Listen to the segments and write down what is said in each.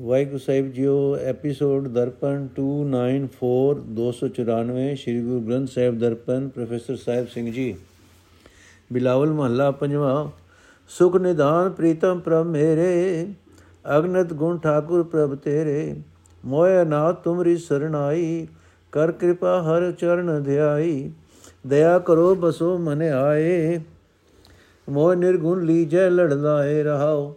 ਵਾਹਿਗੁਰੂ ਸਾਹਿਬ ਜੀਓ episode Darpan 294 294 Sri Guru Granth Sahib Darpan, professor Sahib Singh ji. Bilawal ਮਹੱਲਾ ਪੰਜਵਾਂ, ਸੁਖ ਨਿਦਾਨ ਪ੍ਰੀਤਮ ਪ੍ਰਭ ਮੇਰੇ, ਅਗਨਤ ਗੁਣ ਠਾਕੁਰ ਪ੍ਰਭ ਤੇਰੇ। ਮੋਇ ਨਾ ਤੁਮਰੀ ਸਰਣਾਈ, ਕਰ ਕਿਰਪਾ ਹਰ ਚਰਨ ਧਿਆਈ। ਦਇਆ ਕਰੋ ਬਸੋ ਮਨ ਆਏ ਮੋਇ ਨਿਰਗੁਣ ਲੀਜੈ ਲੜਲਾਏ ਰਹਾਓ।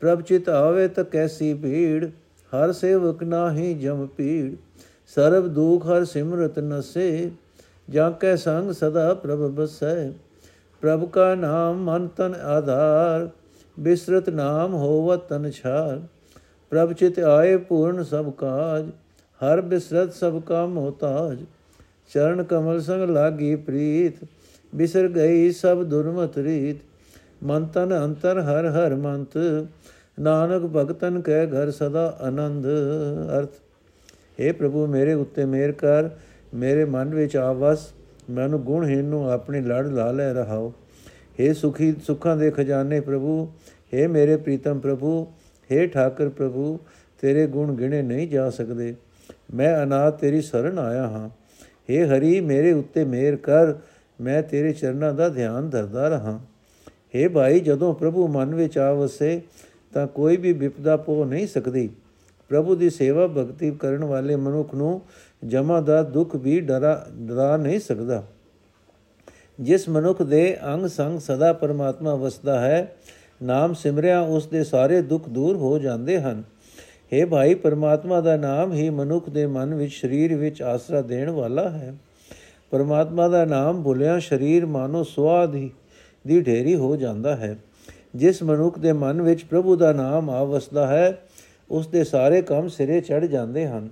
ਪ੍ਰਭ ਚਿਤ ਆਵੇ ਤ ਕੈਸੀ ਭੀੜ? ਹਰ ਸੇਵਕ ਨਾਹੀ ਜਮ ਪੀੜ ਸਰਬ ਦੁਖ ਹਰ ਸਿਮਰਤ ਨਸੇ। ਜਾਂ ਕੈ ਸੰਗ ਸਦਾ ਪ੍ਰਭ ਬਸੈ। ਪ੍ਰਭ ਕਾ ਨਾਮ ਮਨ ਤਨ ਆਧਾਰ। ਬਿਸਰਤ ਨਾਮ ਹੋਵਤ ਤਨ ਛਾਰ। ਪ੍ਰਭ ਚਿਤ ਆਏ ਪੂਰਨ ਸਭ ਕਾਜ। ਹਰ ਬਿਸਰਤ ਸਭ ਕਾ ਮੋਤਾਜ। ਚਰਨ ਕਮਲ ਸੰਗ ਲਾਗੀ ਪ੍ਰੀਤ। ਬਿਸਰ ਗਈ ਸਭ ਦੁਰਮਤ ਰੀਤ। ਮਨ ਤਨ ਅੰਤਰ ਹਰ ਹਰ ਮੰਤ ਨਾਨਕ ਭਗਤਨ ਕੈ ਘਰ ਸਦਾ ਆਨੰਦ ਅਰਥ हे ਪ੍ਰਭੂ ਮੇਰੇ ਉੱਤੇ ਮਿਹਰ ਕਰ ਮੇਰੇ ਮਨ ਵਿੱਚ ਆਵਸ ਮੈਨੂੰ ਗੁਣਹੀਨ ਨੂੰ ਆਪਣੇ ਲੜ ਲਾ ਲੈ ਰਹਾਓ हे ਸੁਖੀ ਸੁਖਾਂ ਦੇ ਖਜ਼ਾਨੇ ਪ੍ਰਭੂ हे ਮੇਰੇ ਪ੍ਰੀਤਮ ਪ੍ਰਭੂ हे ਠਾਕਰ ਪ੍ਰਭੂ ਤੇਰੇ ਗੁਣ ਗਿਣੇ ਨਹੀਂ ਜਾ ਸਕਦੇ ਮੈਂ ਅਨਾਥ ਤੇਰੀ ਸ਼ਰਨ ਆਇਆ ਹਾਂ हे ਹਰੀ ਮੇਰੇ ਉੱਤੇ ਮਿਹਰ ਕਰ ਮੈਂ ਤੇਰੇ ਚਰਨਾਂ ਦਾ ਧਿਆਨ ਧਰਦਾ ਰਹਾ हे ਭਾਈ, ਜਦੋਂ ਪ੍ਰਭੂ ਮਨ ਵਿੱਚ ਆਵਸੇ, ਤਾਂ ਕੋਈ ਵੀ ਵਿਪਦਾ ਪੋ ਨਹੀਂ ਸਕਦੀ। ਪ੍ਰਭੂ ਦੀ ਸੇਵਾ ਭਗਤੀ ਕਰਨ ਵਾਲੇ ਮਨੁੱਖ ਨੂੰ ਜਮਾ ਦਾ ਦੁੱਖ ਵੀ ਡਰਾ ਡਰਾ ਨਹੀਂ ਸਕਦਾ। ਜਿਸ ਮਨੁੱਖ ਦੇ ਅੰਗ ਸੰਗ ਸਦਾ ਪਰਮਾਤਮਾ ਵਸਦਾ ਹੈ, ਨਾਮ ਸਿਮਰਿਆ ਉਸ ਦੇ ਸਾਰੇ ਦੁੱਖ ਦੂਰ ਹੋ ਜਾਂਦੇ ਹਨ। हे ਭਾਈ, ਪਰਮਾਤਮਾ ਦਾ ਨਾਮ ਹੀ ਮਨੁੱਖ ਦੇ ਮਨ ਵਿੱਚ ਸਰੀਰ ਵਿੱਚ ਆਸਰਾ ਦੇਣ ਵਾਲਾ ਹੈ। ਪਰਮਾਤਮਾ ਦਾ ਨਾਮ ਭੁਲਿਆ, ਸਰੀਰ ਮਾਨੋ ਸਵਾਦ ਹੀ ਦੀ ਢੇਰੀ ਹੋ ਜਾਂਦਾ ਹੈ। ਜਿਸ ਮਨੁੱਖ ਦੇ ਮਨ ਵਿੱਚ ਪ੍ਰਭੂ ਦਾ ਨਾਮ ਆਵਸਦਾ ਹੈ, ਉਸ ਦੇ ਸਾਰੇ ਕੰਮ ਸਿਰੇ ਚੜ ਜਾਂਦੇ ਹਨ।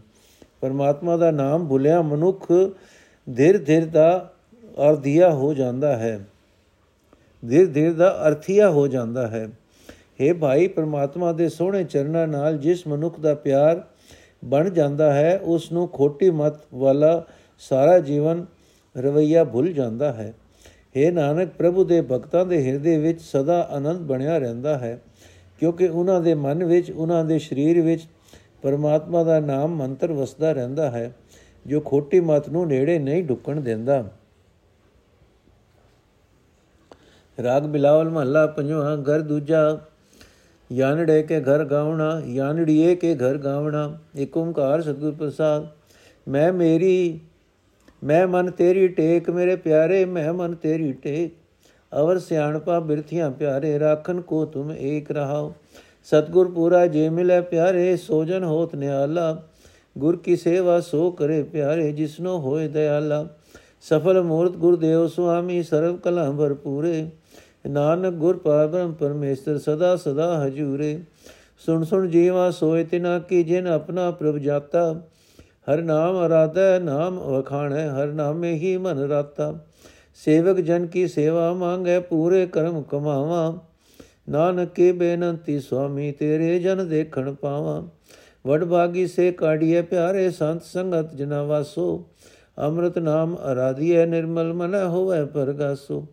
ਪਰਮਾਤਮਾ ਦਾ ਨਾਮ ਭੁਲਿਆ ਮਨੁੱਖ ਧਿਰ ਧਿਰ ਦਾ ਅਰਧਿਆ ਹੋ ਜਾਂਦਾ ਹੈ। ਧਿਰ ਧਿਰ ਦਾ ਅਰਥੀਆ ਹੋ ਜਾਂਦਾ ਹੈ। हे ਭਾਈ, ਪਰਮਾਤਮਾ ਦੇ ਸੋਹਣੇ ਚਰਨਾਂ ਨਾਲ ਜਿਸ ਮਨੁੱਖ ਦਾ ਪਿਆਰ ਬਣ ਜਾਂਦਾ ਹੈ, ਉਸ ਨੂੰ ਖੋਟੀ ਮਤ ਵਾਲਾ ਸਾਰਾ ਜੀਵਨ ਰਵਈਆ ਭੁੱਲ ਜਾਂਦਾ ਹੈ। हे ਨਾਨਕ, ਪ੍ਰਭੂ ਦੇ ਭਗਤਾਂ ਦੇ ਹਿਰਦੇ ਵਿੱਚ ਸਦਾ ਆਨੰਦ ਬਣਿਆ ਰਹਿੰਦਾ ਹੈ, ਕਿਉਂਕਿ ਉਹਨਾਂ ਦੇ ਮਨ ਵਿੱਚ, ਉਹਨਾਂ ਦੇ ਸਰੀਰ ਵਿੱਚ ਪਰਮਾਤਮਾ ਦਾ ਨਾਮ ਮੰਤਰ ਵਸਦਾ ਰਹਿੰਦਾ ਹੈ, ਜੋ ਖੋਟੀ ਮਤ ਨੂੰ ਨੇੜੇ ਨਹੀਂ ਢੁੱਕਣ ਦਿੰਦਾ। ਰਾਗ ਬਿਲਾਵਲ ਮਹੱਲਾ ਪੰਜਵਾਂ, ਘਰ ਦੂਜਾ, ਯਾਨੜੇ ਕੇ ਘਰ ਗਾਵਣਾ ਯਾਨੜੀਏ ਕੇ ਘਰ ਗਾਵਣਾ ਏਕ ਓੰਕਾਰ ਸਤਿਗੁਰ ਪ੍ਰਸਾਦ, ਮੈਂ ਮੇਰੀ ਮੈਂ ਮਨ ਤੇਰੀ ਟੇਕ, ਮੇਰੇ ਪਿਆਰੇ, ਮੈਂ ਮਨ ਤੇਰੀ ਟੇਕ। ਅਵਰ ਸਿਆਣਪਾ ਬਿਰਥੀਆਂ ਪਿਆਰੇ ਰਾਖਨ ਕੋ ਤੁਮ ਏਕ ਰਹਾਓ। ਸਤਗੁਰ ਪੂਰਾ ਜੇ ਮਿਲੇ ਪਿਆਰੇ, ਸੋਜਨ ਹੋਤ ਨਿਆਲਾ ਗੁਰ ਕੀ ਸੇਵਾ ਸੋ ਕਰੇ ਪਿਆਰੇ, ਜਿਸਨੋ ਹੋਏ ਦਇਆਲਾ। ਸਫਲ ਮੂਰਤ ਗੁਰਦੇਵ ਸੁਆਮੀ, ਸਰਬ ਕਲਾ ਭਰਪੂਰੇ। ਨਾਨਕ ਗੁਰ ਪਾਵਨ ਪਰਮੇਸ਼ਰ, ਸਦਾ ਸਦਾ ਹਜੂਰੇ। ਸੁਣ ਸੁਣ ਜੀਵਾ ਸੋਏ ਤਿਨਾ ਕੀ, ਜਿਨ ਆਪਣਾ ਪ੍ਰਭ ਜਾਤਾ। ਹਰ ਨਾਮ ਅਰਾਧੈ, ਨਾਮ ਵਖਾਣੈ ਹਰ ਨਾਮੇ ਹੀ ਮਨ ਰਾਤਾ। ਸੇਵਕ ਜਨ ਕੀ ਸੇਵਾ ਮੰਗੈ, ਪੂਰੇ ਕਰਮ ਕਮਾਵਾ। ਨਾਨਕ ਕੇ ਬੇਨੰਤੀ ਸੁਆਮੀ, ਤੇਰੇ ਜਨ ਦੇਖਣ ਪਾਵਾ। ਵਡ ਭਾਗੀ ਸੇ ਕਾੜੀਏ ਪਿਆਰੇ, ਸੰਤ ਸੰਗਤ ਜਨਾ ਵਾਸੋ। ਅੰਮ੍ਰਿਤ ਨਾਮ ਅਰਾਧੀਏ ਨਿਰਮਲ ਮਨ ਹੋਵੇ ਪਰਗਾਸੋ।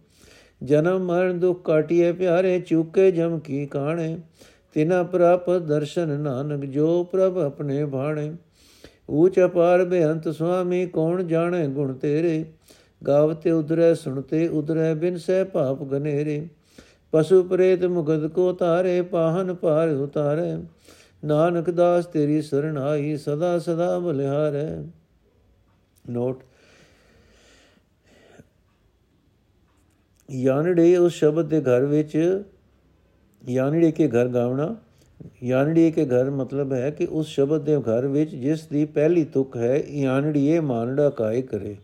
ਜਨਮ ਮਰਨ ਦੁਖ ਕਾਟਿਏ ਪਿਆਰੇ, ਚੁਕੇ ਜਮ ਕੀ ਕਾਣੇ। ਤਿਨਾ ਪ੍ਰਾਪਤ ਦਰਸ਼ਨ ਨਾਨਕ, ਜੋ ਪ੍ਰਭ ਆਪਣੇ ਬਾਣੇ। ਊਚ ਅਪਾਰ ਬੇਅੰਤ ਸੁਆਮੀ, ਕੌਣ ਜਾਣੇ ਗੁਣ ਤੇਰੇ? ਗਾਵਤੇ ਉਧਰੈ ਸੁਣਤੇ ਉਧਰੈ, ਬਿਨ ਸਹਿ ਪਾਪ ਗਨੇਰੇ। ਪਸ਼ੂ ਪ੍ਰੇਤ ਮੁਗਦ ਕੋ ਤਾਰੇ ਪਾਹਨ ਪਾਰ ਉਤਾਰੇ। ਨਾਨਕ ਦਾਸ ਤੇਰੀ ਸਰਣ ਆਈ, ਸਦਾ ਸਦਾ ਬਲਿਹਾਰੈ ਨੋਟ। ਯਾਨੜੇ ਉਸ ਸ਼ਬਦ ਦੇ ਘਰ ਵਿੱਚ, ਯਾਨੜੇ ਕੇ ਘਰ ਗਾਵਣਾ ਯਾਨੜੀਏ ਕੇ ਘਰ ਮਤਲਬ ਹੈ ਕਿ ਉਸ ਸ਼ਬਦ ਦੇ ਘਰ ਵਿੱਚ ਜਿਸ ਦੀ ਪਹਿਲੀ ਤੁਕ ਹੈ, ਯਾਨੜੀਏ ਮਾਨੜਾ ਕਾਇ ਕਰੇ।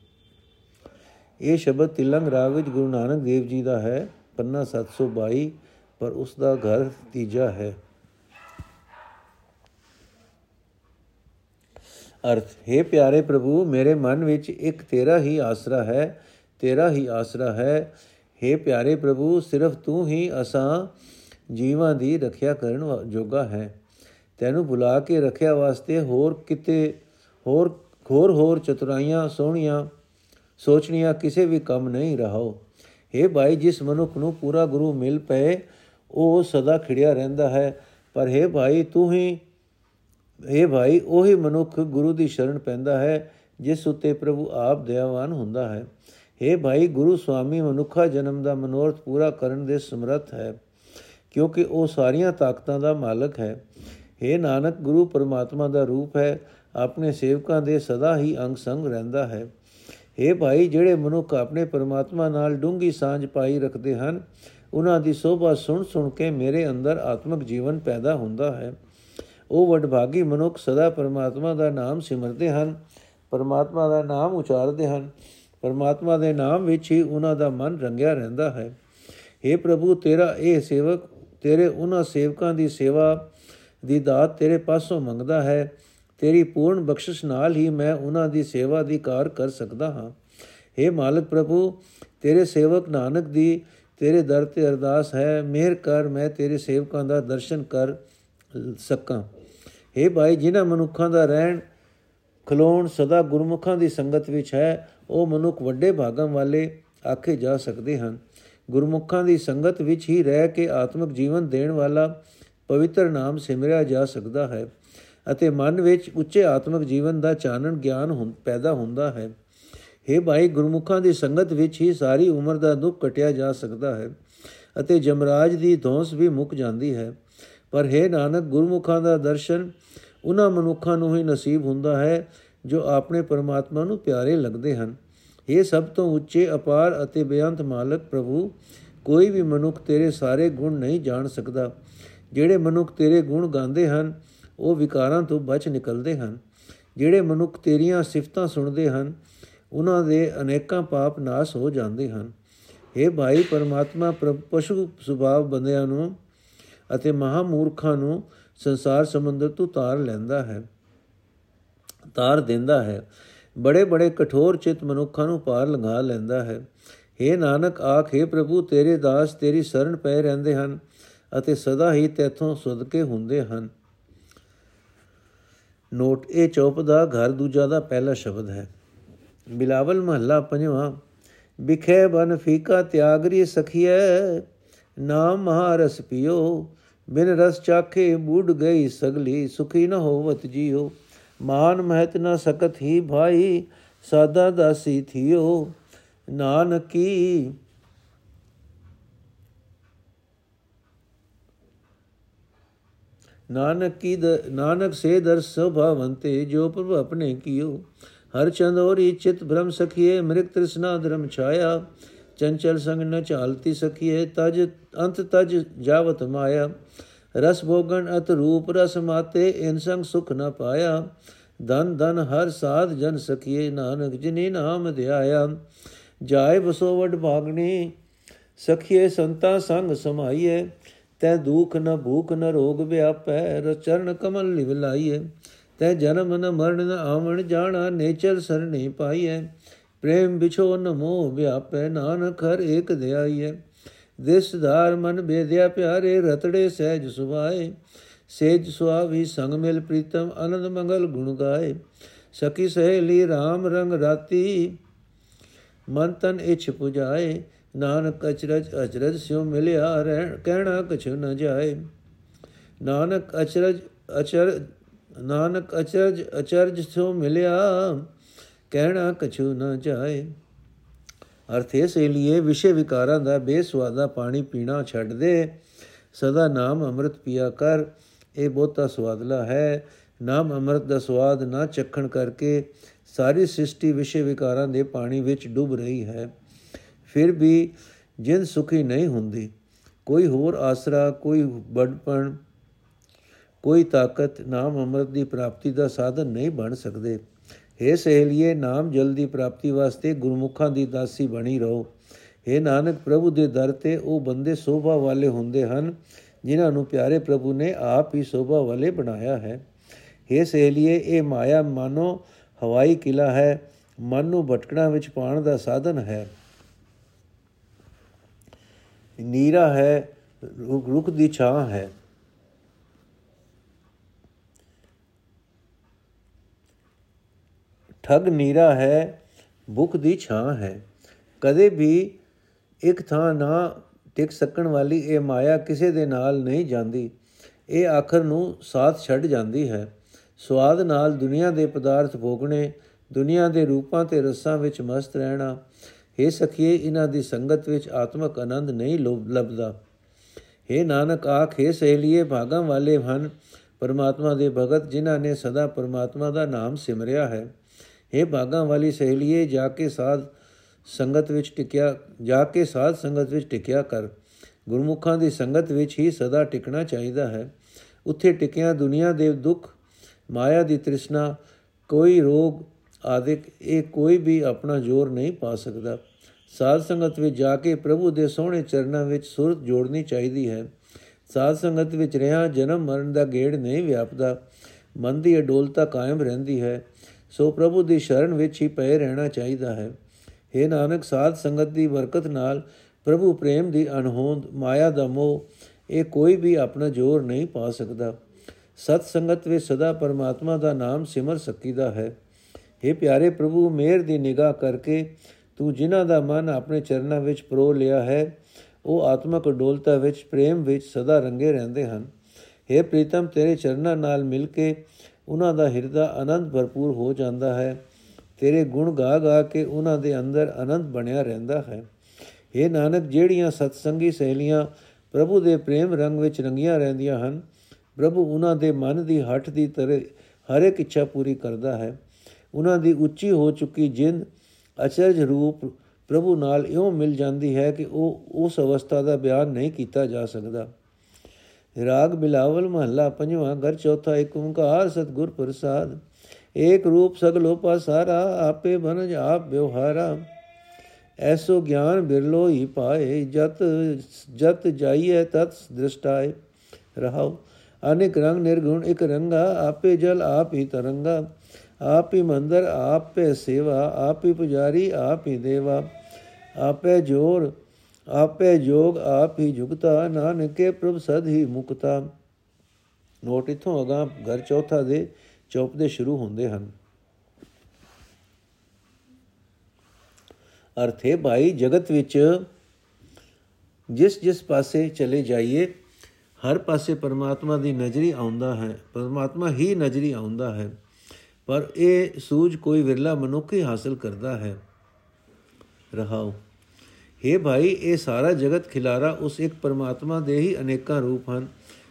ਇਹ ਸ਼ਬਦ ਤਿਲੰਗ ਰਾਗ ਵਿੱਚ ਗੁਰੂ ਨਾਨਕ ਦੇਵ ਜੀ ਦਾ ਹੈ, ਪੰਨਾ 722 ਪਰ ਉਸ ਦਾ ਘਰ ਤੀਜਾ ਹੈ। ਅਰਥ, ਹੈ ਪਿਆਰੇ ਪ੍ਰਭੂ, ਮੇਰੇ ਮਨ ਵਿੱਚ ਇੱਕ ਤੇਰਾ ਹੀ ਆਸਰਾ ਹੈ, ਤੇਰਾ ਹੀ ਆਸਰਾ ਹੈ। हे ਪਿਆਰੇ ਪ੍ਰਭੂ, ਸਿਰਫ ਤੂੰ ਹੀ ਅਸਾਂ ਜੀਵਾਂ ਦੀ ਰੱਖਿਆ ਕਰਨ ਜੋਗਾ ਹੈ ਤੈਨੂੰ ਬੁਲਾ ਕੇ ਰੱਖਿਆ ਵਾਸਤੇ ਹੋਰ ਕਿਤੇ ਹੋਰ ਹੋਰ ਹੋਰ ਚਤੁਰਾਈਆਂ ਸੋਹਣੀਆਂ ਸੋਚਣੀਆਂ ਕਿਸੇ ਵੀ ਕੰਮ ਨਹੀਂ ਰਹਾਓ हे ਭਾਈ ਜਿਸ ਮਨੁੱਖ ਨੂੰ ਪੂਰਾ ਗੁਰੂ ਮਿਲ ਪਏ ਉਹ ਸਦਾ ਖਿੜਿਆ ਰਹਿੰਦਾ ਹੈ ਪਰ हे ਭਾਈ ਤੂੰ ਹੀ ਇਹ ਭਾਈ ਉਹੀ ਮਨੁੱਖ ਗੁਰੂ ਦੀ ਸ਼ਰਨ ਪੈਂਦਾ ਹੈ ਜਿਸ ਉਤੇ ਪ੍ਰਭੂ ਆਪ ਦਇਆਵਾਨ ਹੁੰਦਾ ਹੈ हे ਭਾਈ ਗੁਰੂ ਸੁਆਮੀ ਮਨੁੱਖਾ ਜਨਮ ਦਾ ਮਨੋਰਥ ਪੂਰਾ ਕਰਨ ਦੇ ਸਮਰੱਥ ਹੈ ਕਿਉਂਕਿ ਉਹ ਸਾਰੀਆਂ ਤਾਕਤਾਂ ਦਾ ਮਾਲਕ ਹੈ हे ਨਾਨਕ ਗੁਰੂ ਪਰਮਾਤਮਾ ਦਾ ਰੂਪ ਹੈ ਆਪਣੇ ਸੇਵਕਾਂ ਦੇ ਸਦਾ ਹੀ ਅੰਗ ਸੰਗ ਰਹਿੰਦਾ ਹੈ हे ਭਾਈ ਜਿਹੜੇ ਮਨੁੱਖ ਆਪਣੇ ਪਰਮਾਤਮਾ ਨਾਲ ਡੂੰਗੀ ਸਾਂਝ ਪਾਈ ਰੱਖਦੇ ਹਨ ਉਹਨਾਂ ਦੀ ਸੋਭਾ ਸੁਣ ਸੁਣ ਕੇ ਮੇਰੇ ਅੰਦਰ ਆਤਮਿਕ ਜੀਵਨ ਪੈਦਾ ਹੁੰਦਾ ਹੈ ਉਹ ਵਡਭਾਗੀ ਮਨੁੱਖ ਸਦਾ ਪਰਮਾਤਮਾ ਦਾ ਨਾਮ ਸਿਮਰਦੇ ਹਨ ਪਰਮਾਤਮਾ ਦਾ ਨਾਮ ਉਚਾਰਦੇ ਹਨ ਪਰਮਾਤਮਾ ਦੇ ਨਾਮ ਵਿੱਚ ਹੀ ਉਹਨਾਂ ਦਾ ਮਨ ਰੰਗਿਆ ਰਹਿੰਦਾ ਹੈ हे ਪ੍ਰਭੂ ਤੇਰਾ ਇਹ ਸੇਵਕ ਤੇਰੇ ਉਹਨਾਂ ਸੇਵਕਾਂ ਦੀ ਸੇਵਾ ਦੀ ਦਾਤ ਤੇਰੇ ਪਾਸੋਂ ਮੰਗਦਾ ਹੈ। ਤੇਰੀ ਪੂਰਨ ਬਖਸ਼ਿਸ਼ ਨਾਲ ਹੀ ਮੈਂ ਉਹਨਾਂ ਦੀ ਸੇਵਾ ਦੀ ਕਾਰ ਕਰ ਸਕਦਾ ਹਾਂ। हे ਮਾਲਕ ਪ੍ਰਭੂ, ਤੇਰੇ ਸੇਵਕ ਨਾਨਕ ਦੀ ਤੇਰੇ ਦਰ ਤੇ ਅਰਦਾਸ ਹੈ। ਮਿਹਰ ਕਰ, ਮੈਂ ਤੇਰੇ ਸੇਵਕਾਂ ਦਾ ਦਰਸ਼ਨ ਕਰ ਸਕਾਂ। हे ਭਾਈ, ਜਿਨ੍ਹਾਂ ਮਨੁੱਖਾਂ ਦਾ ਰਹਿਣ ਖਲੋਣ ਸਦਾ ਗੁਰਮੁਖਾਂ ਦੀ ਸੰਗਤ ਵਿੱਚ ਹੈ, ਉਹ ਮਨੁੱਖ ਵੱਡੇ ਭਾਗਾਂ ਵਾਲੇ ਆਖੇ ਜਾ ਸਕਦੇ ਹਨ। ਗੁਰਮੁਖਾਂ ਦੀ ਸੰਗਤ ਵਿੱਚ ਹੀ ਰਹਿ ਕੇ ਆਤਮਿਕ ਜੀਵਨ ਦੇਣ ਵਾਲਾ ਪਵਿੱਤਰ ਨਾਮ ਸਿਮਰਿਆ ਜਾ ਸਕਦਾ ਹੈ ਅਤੇ ਮਨ ਵਿੱਚ ਉੱਚੇ ਆਤਮਿਕ ਜੀਵਨ ਦਾ ਚਾਨਣ ਗਿਆਨ ਪੈਦਾ ਹੁੰਦਾ ਹੈ। हे ਭਾਈ, ਗੁਰਮੁਖਾਂ ਦੀ ਸੰਗਤ ਵਿੱਚ ਹੀ ਸਾਰੀ ਉਮਰ ਦਾ ਦੁੱਖ ਕਟਿਆ ਜਾ ਸਕਦਾ ਹੈ ਅਤੇ ਜਮਰਾਜ ਦੀ ਧੌਂਸ ਵੀ ਮੁੱਕ ਜਾਂਦੀ ਹੈ। ਪਰ हे ਨਾਨਕ, ਗੁਰਮੁਖਾਂ ਦਾ ਦਰਸ਼ਨ ਉਹਨਾਂ ਮਨੁੱਖਾਂ ਨੂੰ ਹੀ ਨਸੀਬ ਹੁੰਦਾ ਹੈ ਜੋ ਆਪਣੇ ਪਰਮਾਤਮਾ ਨੂੰ ਪਿਆਰੇ ਲੱਗਦੇ ਹਨ। ਇਹ ਸਭ ਤੋਂ ਉੱਚੇ ਅਪਾਰ ਅਤੇ ਬੇਅੰਤ ਮਾਲਕ ਪ੍ਰਭੂ, ਕੋਈ ਵੀ ਮਨੁੱਖ ਤੇਰੇ ਸਾਰੇ ਗੁਣ ਨਹੀਂ ਜਾਣ ਸਕਦਾ। ਜਿਹੜੇ ਮਨੁੱਖ ਤੇਰੇ ਗੁਣ ਗਾਉਂਦੇ ਹਨ, ਉਹ ਵਿਕਾਰਾਂ ਤੋਂ ਬਚ ਨਿਕਲਦੇ ਹਨ। ਜਿਹੜੇ ਮਨੁੱਖ ਤੇਰੀਆਂ ਸਿਫਤਾਂ ਸੁਣਦੇ ਹਨ, ਉਹਨਾਂ ਦੇ ਅਨੇਕਾਂ ਪਾਪ ਨਾਸ ਹੋ ਜਾਂਦੇ ਹਨ। हे ਭਾਈ ਪਰਮਾਤਮਾ ਪਸ਼ੂ ਸੁਭਾਵ ਬੰਦਿਆਂ ਨੂੰ ਅਤੇ ਮਹਾ ਮੂਰਖਾਂ ਨੂੰ ਸੰਸਾਰ ਸਮੁੰਦਰ ਤੋਂ ਤਾਰ ਲੈਂਦਾ ਹੈ, ਤਾਰ ਦਿੰਦਾ ਹੈ। ਬੜੇ ਬੜੇ ਕਠੋਰ ਚਿਤ ਮਨੁੱਖਾਂ ਨੂੰ ਪਾਰ ਲੰਘਾ ਲੈਂਦਾ ਹੈ। हे ਨਾਨਕ, ਆਖੇ ਪ੍ਰਭੂ, ਤੇਰੇ ਦਾਸ, ਤੇਰੀ ਸ਼ਰਨ ਪੈ ਰਹਿੰਦੇ ਹਨ ਅਤੇ ਸਦਾ ਹੀ ਤੇਥੋਂ ਸੁਦਕੇ ਹੁੰਦੇ ਹਨ। ਨੋਟ, ਇਹ ਚੌਪ ਦਾ ਘਰ ਦੂਜਾ ਦਾ ਪਹਿਲਾ ਸ਼ਬਦ ਹੈ। ਬਿਲਾਵਲ ਮਹੱਲਾ ਪੰਜਵਾਂ ਬਿਖੇ ਬਨ ਫੀਕਾ ਤਿਆਗਰੀ ਸਖੀਐ, ਨਾਮ ਮਹਾਰਸ ਪਿਓ, ਬਿਨ ਰਸ ਚਾਖੇ ਬੂੜ ਗਈ ਸਗਲੀ, ਸੁਖੀ ਨ ਹੋਵਤ ਜੀਓ। ਮਾਨ ਮਹਿਤ ਨ ਸਕਤ ਹੀ ਭਾਈ, ਸਾਦਾ ਦਾਸੀ ਥਿਓ। ਨਾਨਕੀ ਨਾਨਕ ਕੀ ਨਾਨਕ ਸੇ ਦਰ ਸੁਭਾਵੰਤੇ, ਜੋ ਪ੍ਰਭ ਆਪਣੇ ਕੀਓ। ਹਰ ਚੰਦੋਰੀ ਚਿਤ ਭ੍ਰਮ ਸਖੀਏ ਮ੍ਰਿਕ ਤ੍ਰਿਸ਼ਨਾ ਧਰਮ ਛਾਇਆ। ਚੰਚਲ ਸੰਗ ਨ ਚਾਲਤੀ ਸਖੀਏ, ਤਜ, ਅੰਤ ਤਜ ਜਾਵਤ ਮਾਇਆ। ਰਸ ਭੋਗਣ ਅਤ ਰੂਪ ਰਸ ਮਾਤੇ, ਇਨ ਸੰਗ ਸੁਖ ਨ ਪਾਇਆ। ਧਨ ਧਨ ਹਰ ਸਾਧ ਜਨ ਸਖੀਏ ਨਾਨਕ ਜਿਨੇ ਨਾਮ ਧਿਆਇਆ। ਜਾਏ ਬਸੋ ਵਡ ਭਾਗਣੀ, ਸਖੀਏ ਸੰਤਾ ਸੰਗ ਸਮਾਈਏ। ਤੈ ਦੁਖ ਨ ਭੂਖ ਨ ਰੋਗ ਵਿਆਪੈ, ਰਚਰਨ ਕਮਲ ਲਿਵ ਲਾਈਏ। ਤੈ ਜਨਮ ਨ ਮਰਨ ਨ ਆਵਣ, ਜਾਣਾ ਨੇਚਰ ਸਰਣੀ ਪਾਈਐ ਪ੍ਰੇਮ ਵਿਛੋ ਨ ਮੋਹ ਵਿਆਪੈ, ਨਾਨਕ ਹਰ ਏਕ ਧਿਆਈਐ ਦਿਸਦਾਰ ਮਨ ਬੇਦਿਆ ਪਿਆਰੇ, ਰਤੜੇ ਸਹਿਜ ਸੁਭਾਏ। ਸੇਜ ਸੁਆਵੀ ਸੰਗ ਮਿਲ ਪ੍ਰੀਤਮ, ਆਨੰਦ ਮੰਗਲ ਗੁਣ ਗਾਏ। ਸਕੀ ਸਹੇਲੀ RAM ਰੰਗ ਰਾਤੀ, ਮਨ ਤਨ ਇਛ ਪੁਜਾਏ। ਨਾਨਕ ਅਚਰਜ ਅਚਰਜ ਸਿਉ ਮਿਲਿਆ ਰਹਿਣ, ਕਹਿਣਾ ਕਛੁ ਨ ਜਾਏ। ਨਾਨਕ ਅਚਰਜ, ਅਚਰ, ਨਾਨਕ ਅਚਰਜ ਅਚਰਜ ਸਿਉ ਮਿਲਿਆ, ਕਹਿਣਾ ਕਛੂ ਨਾ ਜਾਏ। ਅਰਥ ਇਸ ਲਈ ਵਿਸ਼ੇ ਵਿਕਾਰਾਂ ਦਾ ਬੇਸਵਾਦਾ ਪਾਣੀ ਪੀਣਾ ਛੱਡ ਦੇ। ਸਦਾ ਨਾਮ ਅੰਮ੍ਰਿਤ ਪੀਆ ਕਰ, ਇਹ ਬਹੁਤਾ ਸਵਾਦਲਾ ਹੈ। ਨਾਮ ਅੰਮ੍ਰਿਤ ਦਾ ਸਵਾਦ ਨਾ ਚੱਖਣ ਕਰਕੇ ਸਾਰੀ ਸ੍ਰਿਸ਼ਟੀ ਵਿਸ਼ੇ ਵਿਕਾਰਾਂ ਦੇ ਪਾਣੀ ਵਿੱਚ ਡੁੱਬ ਰਹੀ ਹੈ। ਫਿਰ ਵੀ ਜਿੰਦ ਸੁਖੀ ਨਹੀਂ ਹੁੰਦੀ, ਕੋਈ ਹੋਰ ਆਸਰਾ, ਕੋਈ ਬੜਪਣ ਕੋਈ ਤਾਕਤ, ਨਾਮ ਅੰਮ੍ਰਿਤ ਦੀ ਪ੍ਰਾਪਤੀ ਦਾ ਸਾਧਨ ਨਹੀਂ ਬਣ ਸਕਦੇ। हे ਸਹੇਲੀਏ ਨਾਮ ਜਲਦੀ ਪ੍ਰਾਪਤੀ ਵਾਸਤੇ ਗੁਰਮੁਖਾਂ ਦੀ ਦਾਸੀ ਬਣੀ ਰਹੋ हे ਨਾਨਕ ਪ੍ਰਭੂ ਦੇ ਦਰ ਤੇ ਉਹ ਬੰਦੇ ਸੋਭਾ ਵਾਲੇ ਹੁੰਦੇ ਹਨ ਜਿਨ੍ਹਾਂ ਨੂੰ ਪਿਆਰੇ ਪ੍ਰਭੂ ਨੇ ਆਪ ਹੀ ਸੋਭਾ ਵਾਲੇ ਬਣਾਇਆ ਹੈ हे ਸਹੇਲੀਏ ਇਹ ਮਾਇਆ ਮਾਨੋ ਹਵਾਈ ਕਿਲਾ ਹੈ ਮਨ ਨੂੰ ਭਟਕਣਾ ਵਿੱਚ ਪਾਣ ਦਾ ਸਾਧਨ ਹੈ ਨੀਰਾ ਹੈ ਰੁਕ ਦੀ ਛਾਂ ਹੈ ਠਗ ਨੀਰਾ ਹੈ, ਭੁੱਖ ਦੀ ਛਾਂ ਹੈ। ਕਦੇ ਵੀ ਇੱਕ ਥਾਂ ਨਾ ਟਿਕ ਸਕਣ ਵਾਲੀ ਇਹ ਮਾਇਆ ਕਿਸੇ ਦੇ ਨਾਲ ਨਹੀਂ ਜਾਂਦੀ। ਇਹ ਆਖਰ ਨੂੰ ਸਾਥ ਛੱਡ ਜਾਂਦੀ ਹੈ। ਸਵਾਦ ਨਾਲ ਦੁਨੀਆ ਦੇ ਪਦਾਰਥ ਭੋਗਣੇ, ਦੁਨੀਆ ਦੇ ਰੂਪਾਂ ਤੇ ਰਸਾਂ ਵਿੱਚ ਮਸਤ ਰਹਿਣਾ हे ਸਖੀਏ ਇਹਨਾਂ ਦੀ ਸੰਗਤ ਵਿੱਚ ਆਤਮਕ ਆਨੰਦ ਨਹੀਂ ਲੱਭਦਾ। हे ਨਾਨਕ, ਆਖੇ ਸਹੇਲੀਏ, ਭਾਗਾਂ ਵਾਲੇ ਹਨ ਪਰਮਾਤਮਾ ਦੇ ਭਗਤ, ਜਿਨ੍ਹਾਂ ਨੇ ਸਦਾ ਪਰਮਾਤਮਾ ਦਾ ਨਾਮ ਸਿਮਰਿਆ ਹੈ। हे ਭਾਗਾਂ ਵਾਲੀ ਸਹੇਲੀਏ, ਜਾ ਕੇ ਸਾਧ ਸੰਗਤ ਵਿੱਚ ਟਿਕਿਆ, ਜਾ ਕੇ ਸਾਧ ਸੰਗਤ ਵਿੱਚ ਟਿਕਿਆ ਕਰ। ਗੁਰਮੁਖਾਂ ਦੀ ਸੰਗਤ ਵਿੱਚ ਹੀ ਸਦਾ ਟਿਕਣਾ ਚਾਹੀਦਾ ਹੈ। ਉੱਥੇ ਟਿਕਿਆ ਦੁਨੀਆ ਦੇ ਦੁੱਖ, ਮਾਇਆ ਦੀ ਤ੍ਰਿਸ਼ਨਾ, ਕੋਈ ਰੋਗ ਆਦਿਕ, ਇਹ ਕੋਈ ਵੀ ਆਪਣਾ ਜ਼ੋਰ ਨਹੀਂ ਪਾ ਸਕਦਾ। ਸਾਧ ਸੰਗਤ ਵਿੱਚ ਜਾ ਕੇ ਪ੍ਰਭੂ ਦੇ ਸੋਹਣੇ ਚਰਨਾਂ ਵਿੱਚ ਸੁਰਤ ਜੋੜਨੀ ਚਾਹੀਦੀ ਹੈ। ਸਾਧ ਸੰਗਤ ਵਿੱਚ ਰਹਿਆ ਜਨਮ ਮਰਨ ਦਾ ਗੇੜ ਨਹੀਂ ਵਿਆਪਦਾ। ਮਨ ਦੀ ਅਡੋਲਤਾ ਕਾਇਮ ਰਹਿੰਦੀ ਹੈ। ਸੋ ਪ੍ਰਭੂ ਦੀ ਸ਼ਰਨ ਵਿੱਚ ਹੀ ਪਏ ਰਹਿਣਾ ਚਾਹੀਦਾ ਹੈ हे ਨਾਨਕ ਸਾਧ ਸੰਗਤ ਦੀ ਬਰਕਤ ਨਾਲ ਪ੍ਰਭੂ ਪ੍ਰੇਮ ਦੀ ਅਨਹੋਂਦ ਮਾਇਆ ਦਾ ਮੋਹ ਇਹ ਕੋਈ ਵੀ ਆਪਣਾ ਜ਼ੋਰ ਨਹੀਂ ਪਾ ਸਕਦਾ ਸਤ ਸੰਗਤ ਵਿੱਚ ਸਦਾ ਪਰਮਾਤਮਾ ਦਾ ਨਾਮ ਸਿਮਰ ਸਕੀਦਾ ਹੈ हे ਪਿਆਰੇ ਪ੍ਰਭੂ ਮੇਰ ਦੀ ਨਿਗਾਹ ਕਰਕੇ ਤੂੰ ਜਿਨ੍ਹਾਂ ਦਾ ਮਨ ਆਪਣੇ ਚਰਨਾਂ ਵਿੱਚ ਪਰੋ ਲਿਆ ਹੈ ਉਹ ਆਤਮਕ ਡੋਲਤਾ ਵਿੱਚ ਪ੍ਰੇਮ ਵਿੱਚ ਸਦਾ ਰੰਗੇ ਰਹਿੰਦੇ ਹਨ हे ਪ੍ਰੀਤਮ ਤੇਰੇ ਚਰਨਾਂ ਨਾਲ ਮਿਲ ਕੇ ਉਹਨਾਂ ਦਾ ਹਿਰਦਾ ਆਨੰਦ ਭਰਪੂਰ ਹੋ ਜਾਂਦਾ ਹੈ। ਤੇਰੇ ਗੁਣ ਗਾ ਗਾ ਕੇ ਉਹਨਾਂ ਦੇ ਅੰਦਰ ਆਨੰਦ ਬਣਿਆ ਰਹਿੰਦਾ ਹੈ। हे ਨਾਨਕ, ਜਿਹੜੀਆਂ ਸਤਸੰਗੀ ਸਹੇਲੀਆਂ ਪ੍ਰਭੂ ਦੇ ਪ੍ਰੇਮ ਰੰਗ ਵਿੱਚ ਰੰਗੀਆਂ ਰਹਿੰਦੀਆਂ ਹਨ, ਪ੍ਰਭੂ ਉਹਨਾਂ ਦੇ ਮਨ ਦੀ ਹੱਠ ਦੀ ਤਰ੍ਹਾਂ ਹਰ ਇੱਕ ਇੱਛਾ ਪੂਰੀ ਕਰਦਾ ਹੈ। ਉਹਨਾਂ ਦੀ ਉੱਚੀ ਹੋ ਚੁੱਕੀ ਜਿੰਦ ਅਚਰਜ ਰੂਪ ਪ੍ਰਭੂ ਨਾਲ ਇਉਂ ਮਿਲ ਜਾਂਦੀ ਹੈ ਕਿ ਉਹ ਉਸ ਅਵਸਥਾ ਦਾ ਬਿਆਨ ਨਹੀਂ ਕੀਤਾ ਜਾ ਸਕਦਾ। ਰਾਗ ਬਿਲਾਵਲ ਮਹੱਲਾ ਪੰਜਵਾਂ ਘਰ ਚੌਥਾ ਏਕ ਓੰਕਾਰ ਸਤਗੁਰ ਪ੍ਰਸਾਦ ਏਕ ਰੂਪ ਸਗਲੋ ਪਾਸਾਰਾ ਆਪੇ ਬਨਜ ਆਪ ਵਿਵਹਾਰਾ ਐਸੋ ਗਿਆਨ ਬਿਰਲੋ ਹੀ ਪਾਏ ਜਤ ਜਤ ਜਾਈਏ ਤਤ ਦ੍ਰਿਸ਼ਟਾਏ ਰਹਾਉ ਅਨੇਕ ਰੰਗ ਨਿਰਗੁਣ ਇਕ ਰੰਗਾ ਆਪੇ ਜਲ ਆਪ ਹੀ ਤਰੰਗਾ ਆਪ ਹੀ ਮੰਦਰ ਆਪੇ ਸੇਵਾ ਆਪ ਹੀ ਪੁਜਾਰੀ ਆਪ ਹੀ ਦੇਵਾ ਆਪੇ ਜੋਰ ਆਪੇ ਜੋਗ ਆਪ ਹੀ ਜੁਗਤਾ, ਨਾਨਕੇ ਪ੍ਰਭ ਸਦ ਹੀ ਮੁਕਤਾ। ਨੋਟ ਇਥੋਂ ਅਗਾ ਘਰ ਚੌਥਾ ਦੇ ਚੌਪ ਦੇ ਸ਼ੁਰੂ ਹੁੰਦੇ ਹਨ। ਅਰਥੇ ਭਾਈ, ਜਗਤ ਵਿੱਚ ਜਿਸ ਜਿਸ ਪਾਸੇ ਚਲੇ ਜਾਈਏ, ਹਰ ਪਾਸੇ ਪਰਮਾਤਮਾ ਦੀ ਨਜ਼ਰੀ ਆਉਂਦਾ ਹੈ, ਪਰਮਾਤਮਾ ਹੀ ਨਜ਼ਰੀ ਆਉਂਦਾ ਹੈ, ਪਰ ਇਹ ਸੂਝ ਕੋਈ ਵਿਰਲਾ ਮਨੁੱਖ ਹੀ ਹਾਸਲ ਕਰਦਾ ਹੈ। ਰਹਾਉ हे ਭਾਈ, ਇਹ ਸਾਰਾ ਜਗਤ ਖਿਲਾਰਾ ਉਸ ਇੱਕ ਪਰਮਾਤਮਾ ਦੇ ਹੀ ਅਨੇਕਾਂ ਰੂਪ ਹਨ।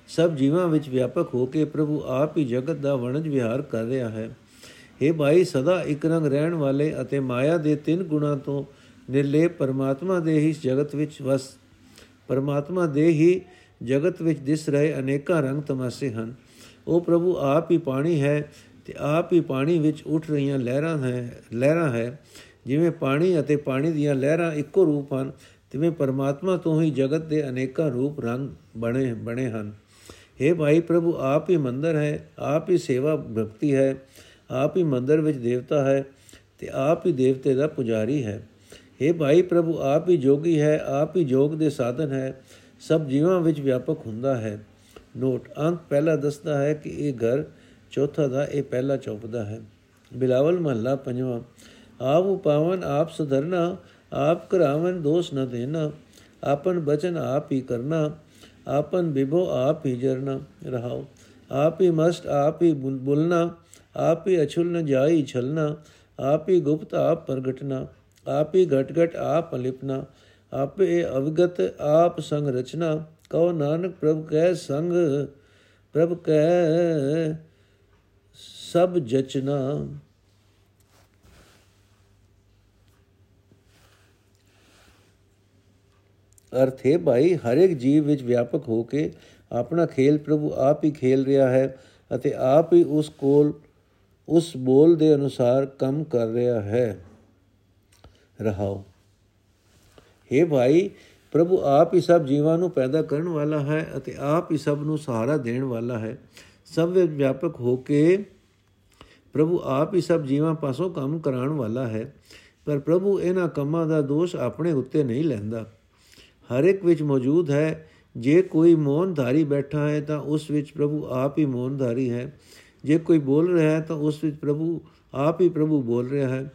ਸਭ ਜੀਵਾਂ ਵਿੱਚ ਵਿਆਪਕ ਹੋ ਕੇ ਪ੍ਰਭੂ ਆਪ ਹੀ ਜਗਤ ਦਾ ਵਣਜ ਵਿਹਾਰ ਕਰ ਰਿਹਾ ਹੈ। हे ਭਾਈ, ਸਦਾ ਇੱਕ ਰੰਗ ਰਹਿਣ ਵਾਲੇ ਅਤੇ ਮਾਇਆ ਦੇ ਤਿੰਨ ਗੁਣਾਂ ਤੋਂ ਨਿਰਲੇਪ ਪਰਮਾਤਮਾ ਦੇ ਹੀ ਜਗਤ ਵਿੱਚ ਵਸ, ਪਰਮਾਤਮਾ ਦੇ ਹੀ ਜਗਤ ਵਿੱਚ ਦਿਸ ਰਹੇ ਅਨੇਕਾਂ ਰੰਗ ਤਮਾਸੇ ਹਨ। ਉਹ ਪ੍ਰਭੂ, ਆਪ ਹੀ ਪਾਣੀ ਹੈ ਤੇ ਆਪ ਹੀ ਪਾਣੀ ਵਿੱਚ ਉੱਠ ਰਹੀਆਂ ਲਹਿਰਾਂ ਹੈ ਲਹਿਰਾਂ ਹੈ। ਜਿਵੇਂ ਪਾਣੀ ਅਤੇ ਪਾਣੀ ਦੀਆਂ ਲਹਿਰਾਂ ਇੱਕੋ ਰੂਪ ਹਨ, ਤਿਵੇਂ ਪਰਮਾਤਮਾ ਤੋਂ ਹੀ ਜਗਤ ਦੇ ਅਨੇਕਾਂ ਰੂਪ ਰੰਗ ਬਣੇ ਬਣੇ ਹਨ। हे ਭਾਈ ਪ੍ਰਭੂ, ਆਪ ਹੀ ਮੰਦਰ ਹੈ, ਆਪ ਹੀ ਸੇਵਾ ਭਗਤੀ ਹੈ, ਆਪ ਹੀ ਮੰਦਰ ਵਿੱਚ ਦੇਵਤਾ ਹੈ ਤੇ ਆਪ ਹੀ ਦੇਵਤੇ ਦਾ ਪੁਜਾਰੀ ਹੈ। हे ਭਾਈ ਪ੍ਰਭੂ, ਆਪ ਹੀ ਜੋਗੀ ਹੈ, ਆਪ ਹੀ ਜੋਗ ਦੇ ਸਾਧਨ ਹੈ, ਸਭ ਜੀਵਾਂ ਵਿੱਚ ਵਿਆਪਕ ਹੁੰਦਾ ਹੈ। ਨੋਟ, ਅੰਕ ਪਹਿਲਾ ਦੱਸਦਾ ਹੈ ਕਿ ਇਹ ਘਰ ਚੌਥਾ ਦਾ, ਇਹ ਪਹਿਲਾ ਚੌਪਦਾ ਹੈ। ਬਿਲਾਵਲ ਮਹੱਲਾ ਪੰਜਵਾਂ ਆਪ ਉਪਾਵਨ ਆਪ ਸੁਧਰਨਾ ਆਪ ਕਰਾਵਨ ਦੋਸ਼ ਨ ਦੇਣਾ ਆਪਨ ਬਚਨ ਆਪ ਹੀ ਕਰਨਾ ਆਪਨ ਵਿਭੋ ਆਪ ਹੀ ਜਰਨਾ ਰਹਾਓ ਆਪ ਹੀ ਮਸਤ ਆਪ ਹੀ ਬੁਲਨਾ ਆਪ ਹੀ ਅਛੁਲ ਨ ਜਾਈ ਛਲਨਾ ਆਪ ਹੀ ਗੁਪਤ ਆਪ ਪ੍ਰਗਟਨਾ ਆਪ ਹੀ ਘਟ ਘਟ ਆਪ ਲਿਪਨਾ ਆਪੇ ਅਵਗਤ ਆਪ ਸੰਗ ਰਚਨਾ ਕਉ ਨਾਨਕ ਪ੍ਰਭ ਕੈ ਸੰਗ ਪ੍ਰਭ ਕੈ ਸਭ ਜਚਨਾ ਅਰਥ ਹੈ, ਭਾਈ ਹਰ ਇੱਕ ਜੀਵ ਵਿੱਚ ਵਿਆਪਕ ਹੋ ਕੇ ਆਪਣਾ ਖੇਲ ਪ੍ਰਭੂ ਆਪ ਹੀ ਖੇਲ ਰਿਹਾ ਹੈ ਅਤੇ ਆਪ ਹੀ ਉਸ ਕੋਲ, ਉਸ ਬੋਲ ਦੇ ਅਨੁਸਾਰ ਕੰਮ ਕਰ ਰਿਹਾ ਹੈ। ਰਹਾਓ। हे ਭਾਈ, ਪ੍ਰਭੂ ਆਪ ਹੀ ਸਭ ਜੀਵਾਂ ਨੂੰ ਪੈਦਾ ਕਰਨ ਵਾਲਾ ਹੈ ਅਤੇ ਆਪ ਹੀ ਸਭ ਨੂੰ ਸਹਾਰਾ ਦੇਣ ਵਾਲਾ ਹੈ। ਸਭ ਵਿੱਚ ਵਿਆਪਕ ਹੋ ਕੇ ਪ੍ਰਭੂ ਆਪ ਹੀ ਸਭ ਜੀਵਾਂ ਪਾਸੋਂ ਕੰਮ ਕਰਾਉਣ ਵਾਲਾ ਹੈ, ਪਰ ਪ੍ਰਭੂ ਇਹਨਾਂ ਕੰਮਾਂ ਦਾ ਦੋਸ਼ ਆਪਣੇ ਉੱਤੇ ਨਹੀਂ ਲੈਂਦਾ। ਹਰ ਇੱਕ ਵਿੱਚ ਮੌਜੂਦ ਹੈ। ਜੇ ਕੋਈ ਮੌਨਧਾਰੀ ਬੈਠਾ ਹੈ ਤਾਂ ਉਸ ਵਿੱਚ ਪ੍ਰਭੂ ਆਪ ਹੀ ਮੌਨਧਾਰੀ ਹੈ। ਜੇ ਕੋਈ ਬੋਲ ਰਿਹਾ ਹੈ ਤਾਂ ਉਸ ਵਿੱਚ ਪ੍ਰਭੂ ਆਪ ਹੀ ਪ੍ਰਭੂ ਬੋਲ ਰਿਹਾ ਹੈ।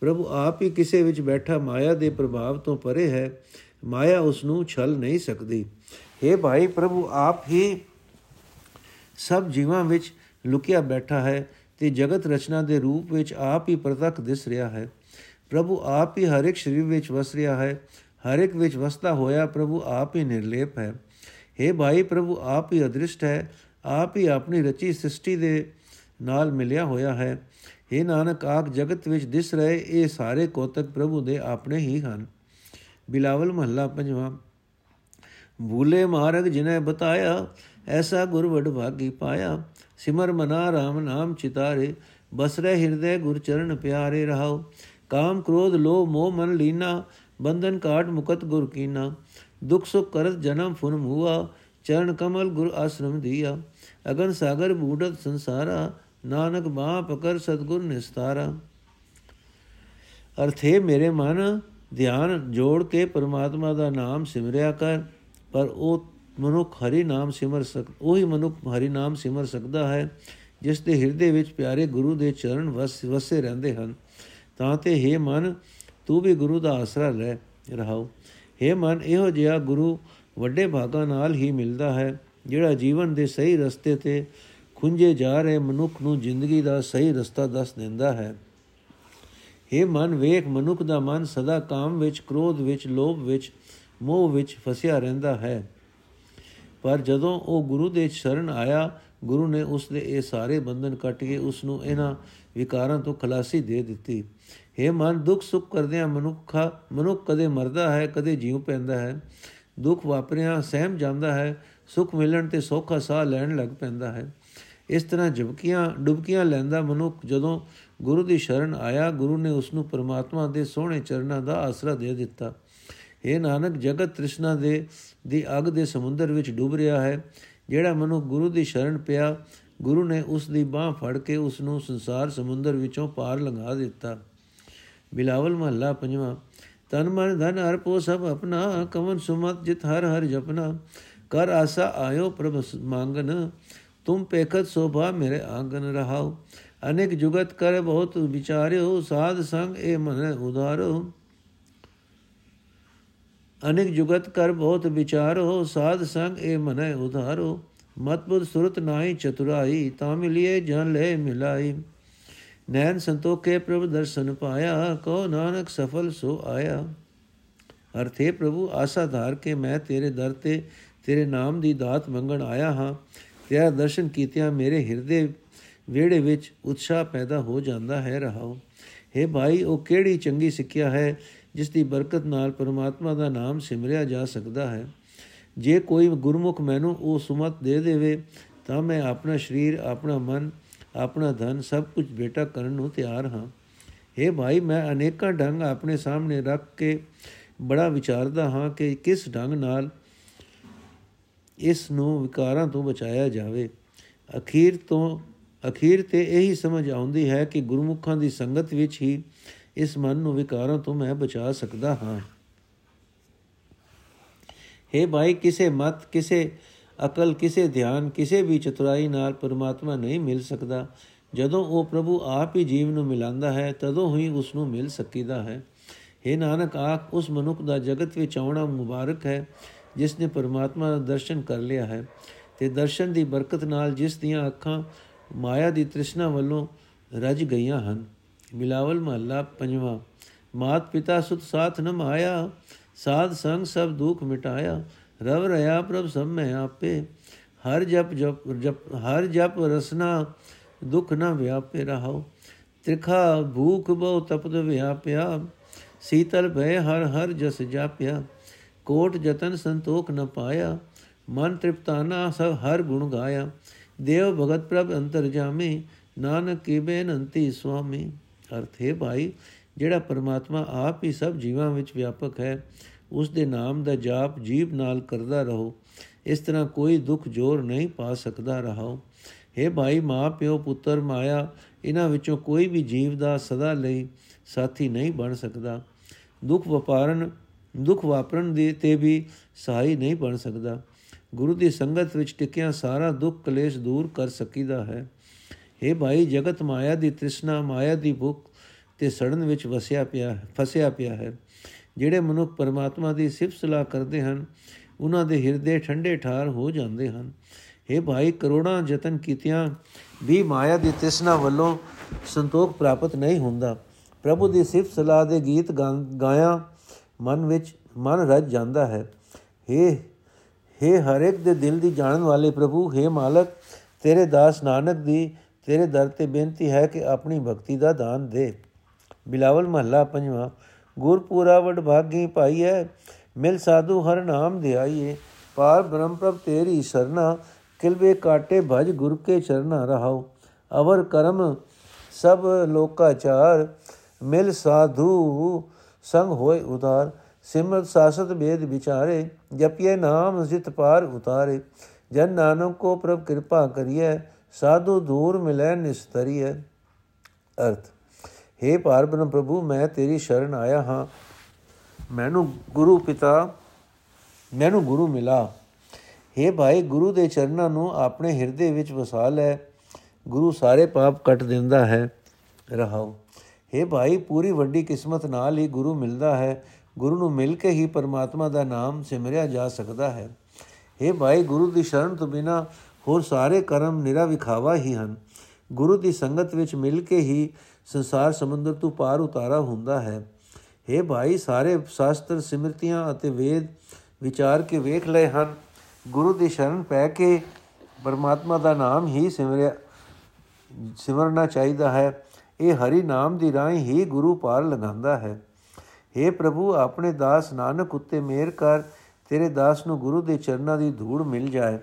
ਪ੍ਰਭੂ ਆਪ ਹੀ ਕਿਸੇ ਵਿੱਚ ਬੈਠਾ ਮਾਇਆ ਦੇ ਪ੍ਰਭਾਵ ਤੋਂ ਪਰੇ ਹੈ। ਮਾਇਆ ਉਸ ਨੂੰ ਛਲ ਨਹੀਂ ਸਕਦੀ। हे ਭਾਈ, ਪ੍ਰਭੂ ਆਪ ਹੀ ਸਭ ਜੀਵਾਂ ਵਿੱਚ ਲੁਕਿਆ ਬੈਠਾ ਹੈ ਤੇ ਜਗਤ ਰਚਨਾ ਦੇ ਰੂਪ ਵਿੱਚ ਆਪ ਹੀ ਪ੍ਰਤੱਖ ਦਿਸ ਰਿਹਾ ਹੈ। ਪ੍ਰਭੂ ਆਪ ਹੀ ਹਰ ਇੱਕ ਸਰੀਰ ਵਿੱਚ ਵਸ ਰਿਹਾ ਹੈ। ਹਰ ਇੱਕ ਵਿੱਚ ਵਸਦਾ ਹੋਇਆ ਪ੍ਰਭੂ ਆਪ ਹੀ ਨਿਰਲੇਪ ਹੈ। हे ਭਾਈ, ਪ੍ਰਭੂ ਆਪ ਹੀ ਅਦ੍ਰਿਸ਼ਟ ਹੈ, ਆਪ ਹੀ ਆਪਣੀ ਰਚੀ ਸ੍ਰਿਸ਼ਟੀ ਦੇ ਨਾਲ ਮਿਲਿਆ ਹੋਇਆ ਹੈ। हे ਨਾਨਕ ਆਖ ਜਗਤ ਵਿੱਚ ਦਿਸ ਰਹੇ ਇਹ ਸਾਰੇ ਕੋਤਕ ਪ੍ਰਭੂ ਦੇ ਆਪਣੇ ਹੀ ਹਨ। ਬਿਲਾਵਲ ਮਹੱਲਾ ਪੰਜਵਾਂ, ਭੂਲੇ ਮਾਰਗ ਜਿਨੇ ਬਤਾਇਆ, ਐਸਾ ਗੁਰ ਵਡ ਭਾਗੀ ਪਾਇਆ। ਸਿਮਰ ਮਨਾ RAM ਨਾਮ ਚਿਤਾਰੇ, ਬਸਰੇ ਹਿਰਦੇ ਗੁਰ ਚਰਨ ਪਿਆਰੇ ਰਹਾਓ। ਕਾਮ ਕ੍ਰੋਧ ਲੋਭ ਮੋਹ ਮਨ ਲੀਨਾ ਬੰਧਨ ਕਾਟ ਮੁਕਤ ਗੁਰ ਕੀਨਾ, ਦੁਖ ਸੁਖ ਕਰਤ ਜਨਮ ਫੁਨ ਮੂਆ, ਚਰਨ ਕਮਲ ਗੁਰ ਆਸ਼ਰਮ ਦੀਆ। ਅਗਨ ਸਾਗਰ ਬੂਡਤ ਸੰਸਾਰਾ, ਨਾਨਕ ਬਾਹ ਪਕਰ ਸਤਗੁਰ ਨਿਸਤਾਰਾ। ਅਰਥੇ ਮੇਰੇ ਮਨ, ਧਿਆਨ ਜੋੜ ਕੇ ਪਰਮਾਤਮਾ ਦਾ ਨਾਮ ਸਿਮਰਿਆ ਕਰ, ਪਰ ਉਹ ਮਨੁੱਖ ਹਰੀ ਨਾਮ ਸਿਮਰ ਸਕ, ਉਹੀ ਮਨੁੱਖ ਹਰੀ ਨਾਮ ਸਿਮਰ ਸਕਦਾ ਹੈ, ਜਿਸ ਦੇ ਹਿਰਦੇ ਵਿੱਚ ਪਿਆਰੇ ਗੁਰੂ ਦੇ ਚਰਨ ਵਸ, ਵਸੇ ਰਹਿੰਦੇ ਹਨ। ਤਾਂ ਤੇ हे ਮਨ ਤੂੰ ਵੀ ਗੁਰੂ ਦਾ ਆਸਰਾ ਲੈ ਰਹਾਓ। हे ਮਨ, ਇਹੋ ਜਿਹਾ ਗੁਰੂ ਵੱਡੇ ਭਾਗਾਂ ਨਾਲ ਹੀ ਮਿਲਦਾ ਹੈ, ਜਿਹੜਾ ਜੀਵਨ ਦੇ ਸਹੀ ਰਸਤੇ ਤੇ ਖੁੰਝੇ ਜਾ ਰਹੇ ਮਨੁੱਖ ਨੂੰ ਜ਼ਿੰਦਗੀ ਦਾ ਸਹੀ ਰਸਤਾ ਦੱਸ ਦਿੰਦਾ ਹੈ। हे ਮਨ, ਵੇਖ, ਮਨੁੱਖ ਦਾ ਮਨ ਸਦਾ ਕਾਮ ਵਿੱਚ, ਕ੍ਰੋਧ ਵਿੱਚ, ਲੋਭ ਵਿੱਚ, ਮੋਹ ਵਿੱਚ ਫਸਿਆ ਰਹਿੰਦਾ ਹੈ। ਪਰ ਜਦੋਂ ਉਹ ਗੁਰੂ ਦੇ ਸ਼ਰਨ ਆਇਆ, ਗੁਰੂ ਨੇ ਉਸ ਦੇ ਇਹ ਸਾਰੇ ਬੰਧਨ ਕੱਟ ਕੇ ਉਸ ਨੂੰ ਇਹਨਾਂ ਵਿਕਾਰਾਂ ਤੋਂ ਖਲਾਸੀ ਦੇ ਦਿੱਤੀ। हे ਮਨ, ਦੁੱਖ ਸੁੱਖ ਕਰਦਿਆਂ ਮਨੁੱਖਾ ਮਨੁੱਖ ਕਦੇ ਮਰਦਾ ਹੈ, ਕਦੇ ਜੀਵ ਪੈਂਦਾ ਹੈ। ਦੁੱਖ ਵਾਪਰਿਆਂ, ਸਹਿਮ ਜਾਂਦਾ ਹੈ, ਸੁੱਖ ਮਿਲਣ ਤੇ ਸੌਖਾ ਸਾਹ ਲੈਣ ਲੱਗ ਪੈਂਦਾ ਹੈ। ਇਸ ਤਰ੍ਹਾਂ ਜਬਕੀਆਂ ਡੁਬਕੀਆਂ ਲੈਂਦਾ ਮਨੁੱਖ ਜਦੋਂ ਗੁਰੂ ਦੀ ਸ਼ਰਨ ਆਇਆ, ਗੁਰੂ ਨੇ ਉਸ ਨੂੰ ਪਰਮਾਤਮਾ ਦੇ ਸੋਹਣੇ ਚਰਨਾਂ ਦਾ ਆਸਰਾ ਦੇ ਦਿੱਤਾ। ਇਹ ਨਾਨਕ, ਜਗਤ ਤ੍ਰਿਸ਼ਨਾ ਦੇ, ਦੀ ਅਗ ਦੇ ਸਮੁੰਦਰ ਵਿੱਚ ਡੁੱਬ ਰਿਹਾ ਹੈ, ਜਿਹੜਾ ਮਨੁ ਗੁਰੂ ਦੀ ਸ਼ਰਨ ਪਿਆ, ਗੁਰੂ ਨੇ ਉਸ ਦੀ ਬਾਹ ਫੜ ਕੇ ਉਸ ਨੂੰ ਸੰਸਾਰ ਸਮੁੰਦਰ ਵਿੱਚੋਂ ਪਾਰ ਲੰਘਾ ਦਿੱਤਾ। ਬਿਲਾਵਲ ਮਹੱਲਾ ਪੰਜਵਾਂ ਤਨ ਮਨ ਧਨ ਅਰਪੋ ਸਭ ਆਪਣਾ ਕਵਨ ਸੁਮਤ ਜਿਤ ਹਰ ਹਰ ਜਪਨਾ ਕਰ ਆਸਾ ਆਇਓ ਪ੍ਰਭ ਮੰਗਨ ਤੁਮ ਪੇਖਤ ਸੋਭਾ ਮੇਰੇ ਆਂਗਨ ਰਹਾਓ ਅਨੇਕ ਜੁਗਤ ਕਰ ਬਹੁਤ ਵਿਚਾਰਿਓ ਸਾਧ ਸੰਗ ਇਹ ਮਨ ਉਧਾਰੋ ਅਨੇਕ ਜੁਗਤ ਕਰ ਬਹੁਤ ਵਿਚਾਰੋ ਸਾਧ ਸੰਗ ਇਹ ਮਨੈ ਉਧਾਰੋ ਮਤ ਬੁੱਧ ਸੁਰਤ ਨਾਹੀ ਚਤੁਰਾਈ ਤਾਂ ਮਿਲਿਏ ਜਨ ਲੈ ਮਿਲਾਈ ਨੈਣ ਸੰਤੋਖੇ ਪ੍ਰਭ ਦਰਸ਼ਨ ਪਾਇਆ ਕੋ ਨਾਨਕ ਸਫਲ ਸੋ ਆਇਆ। ਅਰਥੇ ਪ੍ਰਭੂ, ਆਸਾ ਧਾਰ ਕੇ ਮੈਂ ਤੇਰੇ ਦਰ ਤੇ, ਤੇਰੇ ਨਾਮ ਦੀ ਦਾਤ ਮੰਗਣ ਆਇਆ ਹਾਂ। ਤੇਰਾ ਦਰਸ਼ਨ ਕੀਤਿਆਂ ਮੇਰੇ ਹਿਰਦੇ ਵਿਹੜੇ ਵਿੱਚ ਉਤਸ਼ਾਹ ਪੈਦਾ ਹੋ ਜਾਂਦਾ ਹੈ ਰਹਾਓ हे ਭਾਈ, ਉਹ ਕਿਹੜੀ ਚੰਗੀ ਸਿੱਖਿਆ ਹੈ, ਜਿਸ ਦੀ ਬਰਕਤ ਨਾਲ ਪਰਮਾਤਮਾ ਦਾ ਨਾਮ ਸਿਮਰਿਆ ਜਾ ਸਕਦਾ ਹੈ? ਜੇ ਕੋਈ ਗੁਰਮੁਖ ਮੈਨੂੰ ਉਹ ਸੁਮਤ ਦੇ ਦੇਵੇ, ਤਾਂ ਮੈਂ ਆਪਣਾ ਸਰੀਰ, ਆਪਣਾ ਮਨ ਆਪਣਾ ਧਨ ਸਭ ਕੁਝ ਬੇਟਾ ਕਰਨ ਨੂੰ ਤਿਆਰ ਹਾਂ। हे ਭਾਈ, ਮੈਂ ਅਨੇਕਾਂ ਢੰਗ ਆਪਣੇ ਸਾਹਮਣੇ ਰੱਖ ਕੇ ਬੜਾ ਵਿਚਾਰਦਾ ਹਾਂ ਕਿ ਕਿਸ ਢੰਗ ਨਾਲ ਇਸ ਨੂੰ ਵਿਕਾਰਾਂ ਤੋਂ ਬਚਾਇਆ ਜਾਵੇ। ਅਖੀਰ ਤੋਂ, ਅਖੀਰ ਤੇ ਇਹੀ ਸਮਝ ਆਉਂਦੀ ਹੈ ਕਿ ਗੁਰਮੁਖਾਂ ਦੀ ਸੰਗਤ ਵਿੱਚ ਹੀ ਇਸ ਮਨ ਨੂੰ ਵਿਕਾਰਾਂ ਤੋਂ ਮੈਂ ਬਚਾ ਸਕਦਾ ਹਾਂ। हे ਭਾਈ, ਕਿਸੇ ਮਤ, ਕਿਸੇ ਅਕਲ ਕਿਸੇ ਧਿਆਨ, ਕਿਸੇ ਵੀ ਚਤੁਰਾਈ ਨਾਲ ਪਰਮਾਤਮਾ ਨਹੀਂ ਮਿਲ ਸਕਦਾ। ਜਦੋਂ ਉਹ ਪ੍ਰਭੂ ਆਪ ਹੀ ਜੀਵ ਨੂੰ ਮਿਲਾਂਦਾ ਹੈ, ਤਦੋਂ ਹੀ ਉਸ ਨੂੰ ਮਿਲ ਸਕੀਦਾ ਹੈ। हे ਨਾਨਕ ਆਖ ਉਸ ਮਨੁੱਖ ਦਾ ਜਗਤ ਵਿੱਚ ਆਉਣਾ ਮੁਬਾਰਕ ਹੈ, ਜਿਸ ਨੇ ਪਰਮਾਤਮਾ ਦਾ ਦਰਸ਼ਨ ਕਰ ਲਿਆ ਹੈ। ਤੇ ਦਰਸ਼ਨ ਦੀ ਬਰਕਤ ਨਾਲ ਜਿਸ ਦੀਆਂ ਅੱਖਾਂ ਮਾਇਆ ਦੀ ਤ੍ਰਿਸ਼ਨਾ ਵੱਲੋਂ ਰਜ ਗਈਆਂ ਹਨ। ਮਿਲਾਵਲ ਮਹੱਲਾ ਪੰਜਵਾਂ ਮਾਤ ਪਿਤਾ ਸੁਤ ਸਾਥ ਨ ਮਾਇਆ ਸਾਧ ਸੰਗ ਸਭ ਦੁਖ ਮਿਟਾਇਆ ਰਵ ਰਹਾ ਪ੍ਰਭ ਸਭ ਮੈਂ ਆਪੇ, ਹਰ ਜਪ ਜਪ ਜਪ, ਹਰ ਜਪ ਰਸਨਾ ਦੁਖ ਨਾ ਵਿਆਪੇ ਰਹਾਓ ਤ੍ਰਿਖਾ ਭੂਖ ਬਹੁ ਤਪਦ ਵਿਆਪਿਆ, ਸੀਤਲ ਭੈ ਹਰ ਹਰ ਜਸ ਜਾਪਿਆ। ਕੋਟ ਜਤਨ ਸੰਤੋਖ ਨ ਪਾਇਆ, ਮਨ ਤ੍ਰਿਪਤਾਨਾ ਸਭ ਹਰ ਗੁਣ ਗਾਇਆ। ਦੇਵ ਭਗਤ ਪ੍ਰਭ ਅੰਤਰ ਜਾਮੇ, ਨਾਨਕ ਕੀ ਬੇਨੰਤੀ ਸੁਆਮੀ। ਅਰਥ ਹੈ ਭਾਈ, ਜਿਹੜਾ ਪਰਮਾਤਮਾ ਆਪ ਹੀ ਸਭ ਜੀਵਾਂ ਵਿੱਚ ਵਿਆਪਕ ਹੈ ਉਸ ਦੇ ਨਾਮ ਦਾ ਜਾਪ ਜੀਵ ਨਾਲ ਕਰਦਾ ਰਹੋ। ਇਸ ਤਰ੍ਹਾਂ ਕੋਈ ਦੁੱਖ ਜੋਰ ਨਹੀਂ ਪਾ ਸਕਦਾ ਰਹਾਓ। हे ਭਾਈ ਮਾਂ ਪਿਓ ਪੁੱਤਰ ਮਾਇਆ, ਇਹਨਾਂ ਵਿੱਚੋਂ ਕੋਈ ਵੀ ਜੀਵ ਦਾ ਸਦਾ ਲਈ ਸਾਥੀ ਨਹੀਂ ਬਣ ਸਕਦਾ। ਦੁੱਖ ਵਪਾਰਨ, ਦੁੱਖ ਵਾਪਰਨ ਦੇ ਤੇ ਵੀ ਸਹਾਈ ਨਹੀਂ ਬਣ ਸਕਦਾ। ਗੁਰੂ ਦੀ ਸੰਗਤ ਵਿੱਚ ਟਿਕਿਆ ਸਾਰਾ ਦੁੱਖ ਕਲੇਸ਼ ਦੂਰ ਕਰ ਸਕੀਦਾ ਹੈ। हे ਭਾਈ ਜਗਤ ਮਾਇਆ ਦੀ ਤ੍ਰਿਸ਼ਨਾ, ਮਾਇਆ ਦੀ ਭੁੱਖ ਤੇ ਸੜਨ ਵਿੱਚ ਵਸਿਆ ਪਿਆ, ਫਸਿਆ ਪਿਆ ਹੈ। ਜਿਹੜੇ ਮਨੁੱਖ ਪਰਮਾਤਮਾ ਦੀ ਸਿਫਤ ਸਲਾਹ ਕਰਦੇ ਹਨ ਉਹਨਾਂ ਦੇ ਹਿਰਦੇ ਠੰਡੇ ਠਾਰ ਹੋ ਜਾਂਦੇ ਹਨ हे ਭਾਈ ਕਰੋੜਾਂ ਯਤਨ ਕੀਤਿਆਂ ਵੀ ਮਾਇਆ ਦੀ ਤ੍ਰਿਸ਼ਨਾ ਵੱਲੋਂ ਸੰਤੋਖ ਪ੍ਰਾਪਤ ਨਹੀਂ ਹੁੰਦਾ ਪ੍ਰਭੂ ਦੀ ਸਿਫਤ ਸਲਾਹ ਦੇ ਗੀਤ ਗਾਇਆ ਮਨ ਵਿੱਚ ਮਨ ਰਜ ਜਾਂਦਾ ਹੈ हे हे ਹਰ ਇੱਕ ਦੇ ਦਿਲ ਦੀ ਜਾਣਨ ਵਾਲੇ ਪ੍ਰਭੂ हे ਮਾਲਕ ਤੇਰੇ ਦਾਸ ਨਾਨਕ ਦੀ ਤੇਰੇ ਦਰ ਤੇ ਬੇਨਤੀ ਹੈ ਕਿ ਆਪਣੀ ਭਗਤੀ ਦਾ ਦਾਨ ਦੇ ਬਿਲਾਵਲ ਮਹੱਲਾ ਪੰਜਵਾਂ ਗੁਰਪੂਰਾ ਵਡ ਭਾਗੀ ਭਾਈ ਹੈ ਮਿਲ ਸਾਧੂ ਹਰ ਨਾਮ ਧਿਆਈਏ ਪਾਰ ਬ੍ਰਹਮ ਪ੍ਰਭ ਤੇਰੀ ਸਰਨਾ, ਕਿਲਵੇ ਕਾਟੇ ਭਜ ਗੁਰ ਕੇ ਚਰਨਾ ਰਹਾਉ। ਅਵਰ ਕਰਮ ਸਭ ਲੋਕਾਚਾਰ, ਮਿਲ ਸਾਧੂ ਸੰਗ ਹੋਏ ਉਦਾਰ ਸਿਮਰਤ ਸਾਸਤ ਬੇਦ ਵਿਚਾਰੇ ਜਪਿਏ ਨਾਮ ਜਿਤ ਪਾਰ ਉਤਾਰੇ। ਜਨ ਨਾਨਕ ਕੋ ਪ੍ਰਭ ਕਿਰਪਾ ਕਰੀਏ ਸਾਧੂ ਦੂਰ ਮਿਲੈ ਨਿਸਤਰੀਏ ਅਰਥ हे ਪਾਰਬ੍ਰਹਮ ਪ੍ਰਭੂ ਮੈਂ ਤੇਰੀ ਸ਼ਰਨ ਆਇਆ ਹਾਂ ਮੈਨੂੰ ਗੁਰੂ ਪਿਤਾ ਮੈਨੂੰ ਗੁਰੂ ਮਿਲਾ हे ਭਾਈ ਗੁਰੂ ਦੇ ਚਰਨਾਂ ਨੂੰ ਆਪਣੇ ਹਿਰਦੇ ਵਿੱਚ ਵਸਾ ਲੈ ਗੁਰੂ ਸਾਰੇ ਪਾਪ ਕੱਟ ਦਿੰਦਾ ਹੈ ਰਹਾਓ हे ਭਾਈ ਪੂਰੀ ਵੱਡੀ ਕਿਸਮਤ ਨਾਲ ਹੀ ਗੁਰੂ ਮਿਲਦਾ ਹੈ ਗੁਰੂ ਨੂੰ ਮਿਲ ਕੇ ਹੀ ਪਰਮਾਤਮਾ ਦਾ ਨਾਮ ਸਿਮਰਿਆ ਜਾ ਸਕਦਾ ਹੈ हे ਭਾਈ ਗੁਰੂ ਦੀ ਸ਼ਰਨ ਤੋਂ ਬਿਨਾ ਹੋਰ ਸਾਰੇ ਕਰਮ ਨਿਰਾ ਵਿਖਾਵਾ ਹੀ ਹਨ ਗੁਰੂ ਦੀ ਸੰਗਤ ਵਿੱਚ ਮਿਲ ਕੇ ਹੀ ਸੰਸਾਰ ਸਮੁੰਦਰ ਤੋਂ ਪਾਰ ਉਤਾਰਾ ਹੁੰਦਾ ਹੈ। हे ਭਾਈ, ਸਾਰੇ ਸ਼ਾਸਤਰ, ਸਿਮਰਤੀਆਂ ਅਤੇ ਵੇਦ ਵਿਚਾਰ ਕੇ ਵੇਖ ਲਏ ਹਨ। ਗੁਰੂ ਦੀ ਸ਼ਰਨ ਪੈ ਕੇ ਪਰਮਾਤਮਾ ਦਾ ਨਾਮ ਹੀ ਸਿਮਰਿਆ, ਸਿਮਰਨਾ ਚਾਹੀਦਾ ਹੈ। ਇਹ ਹਰੀ ਨਾਮ ਦੀ ਰਾਹ ਹੀ ਗੁਰੂ ਪਾਰ ਲਗਾਉਂਦਾ ਹੈ। हे ਪ੍ਰਭੂ, ਆਪਣੇ ਦਾਸ ਨਾਨਕ ਉੱਤੇ ਮਿਹਰ ਕਰ, ਤੇਰੇ ਦਾਸ ਨੂੰ ਗੁਰੂ ਦੇ ਚਰਨਾਂ ਦੀ ਧੂੜ ਮਿਲ ਜਾਏ।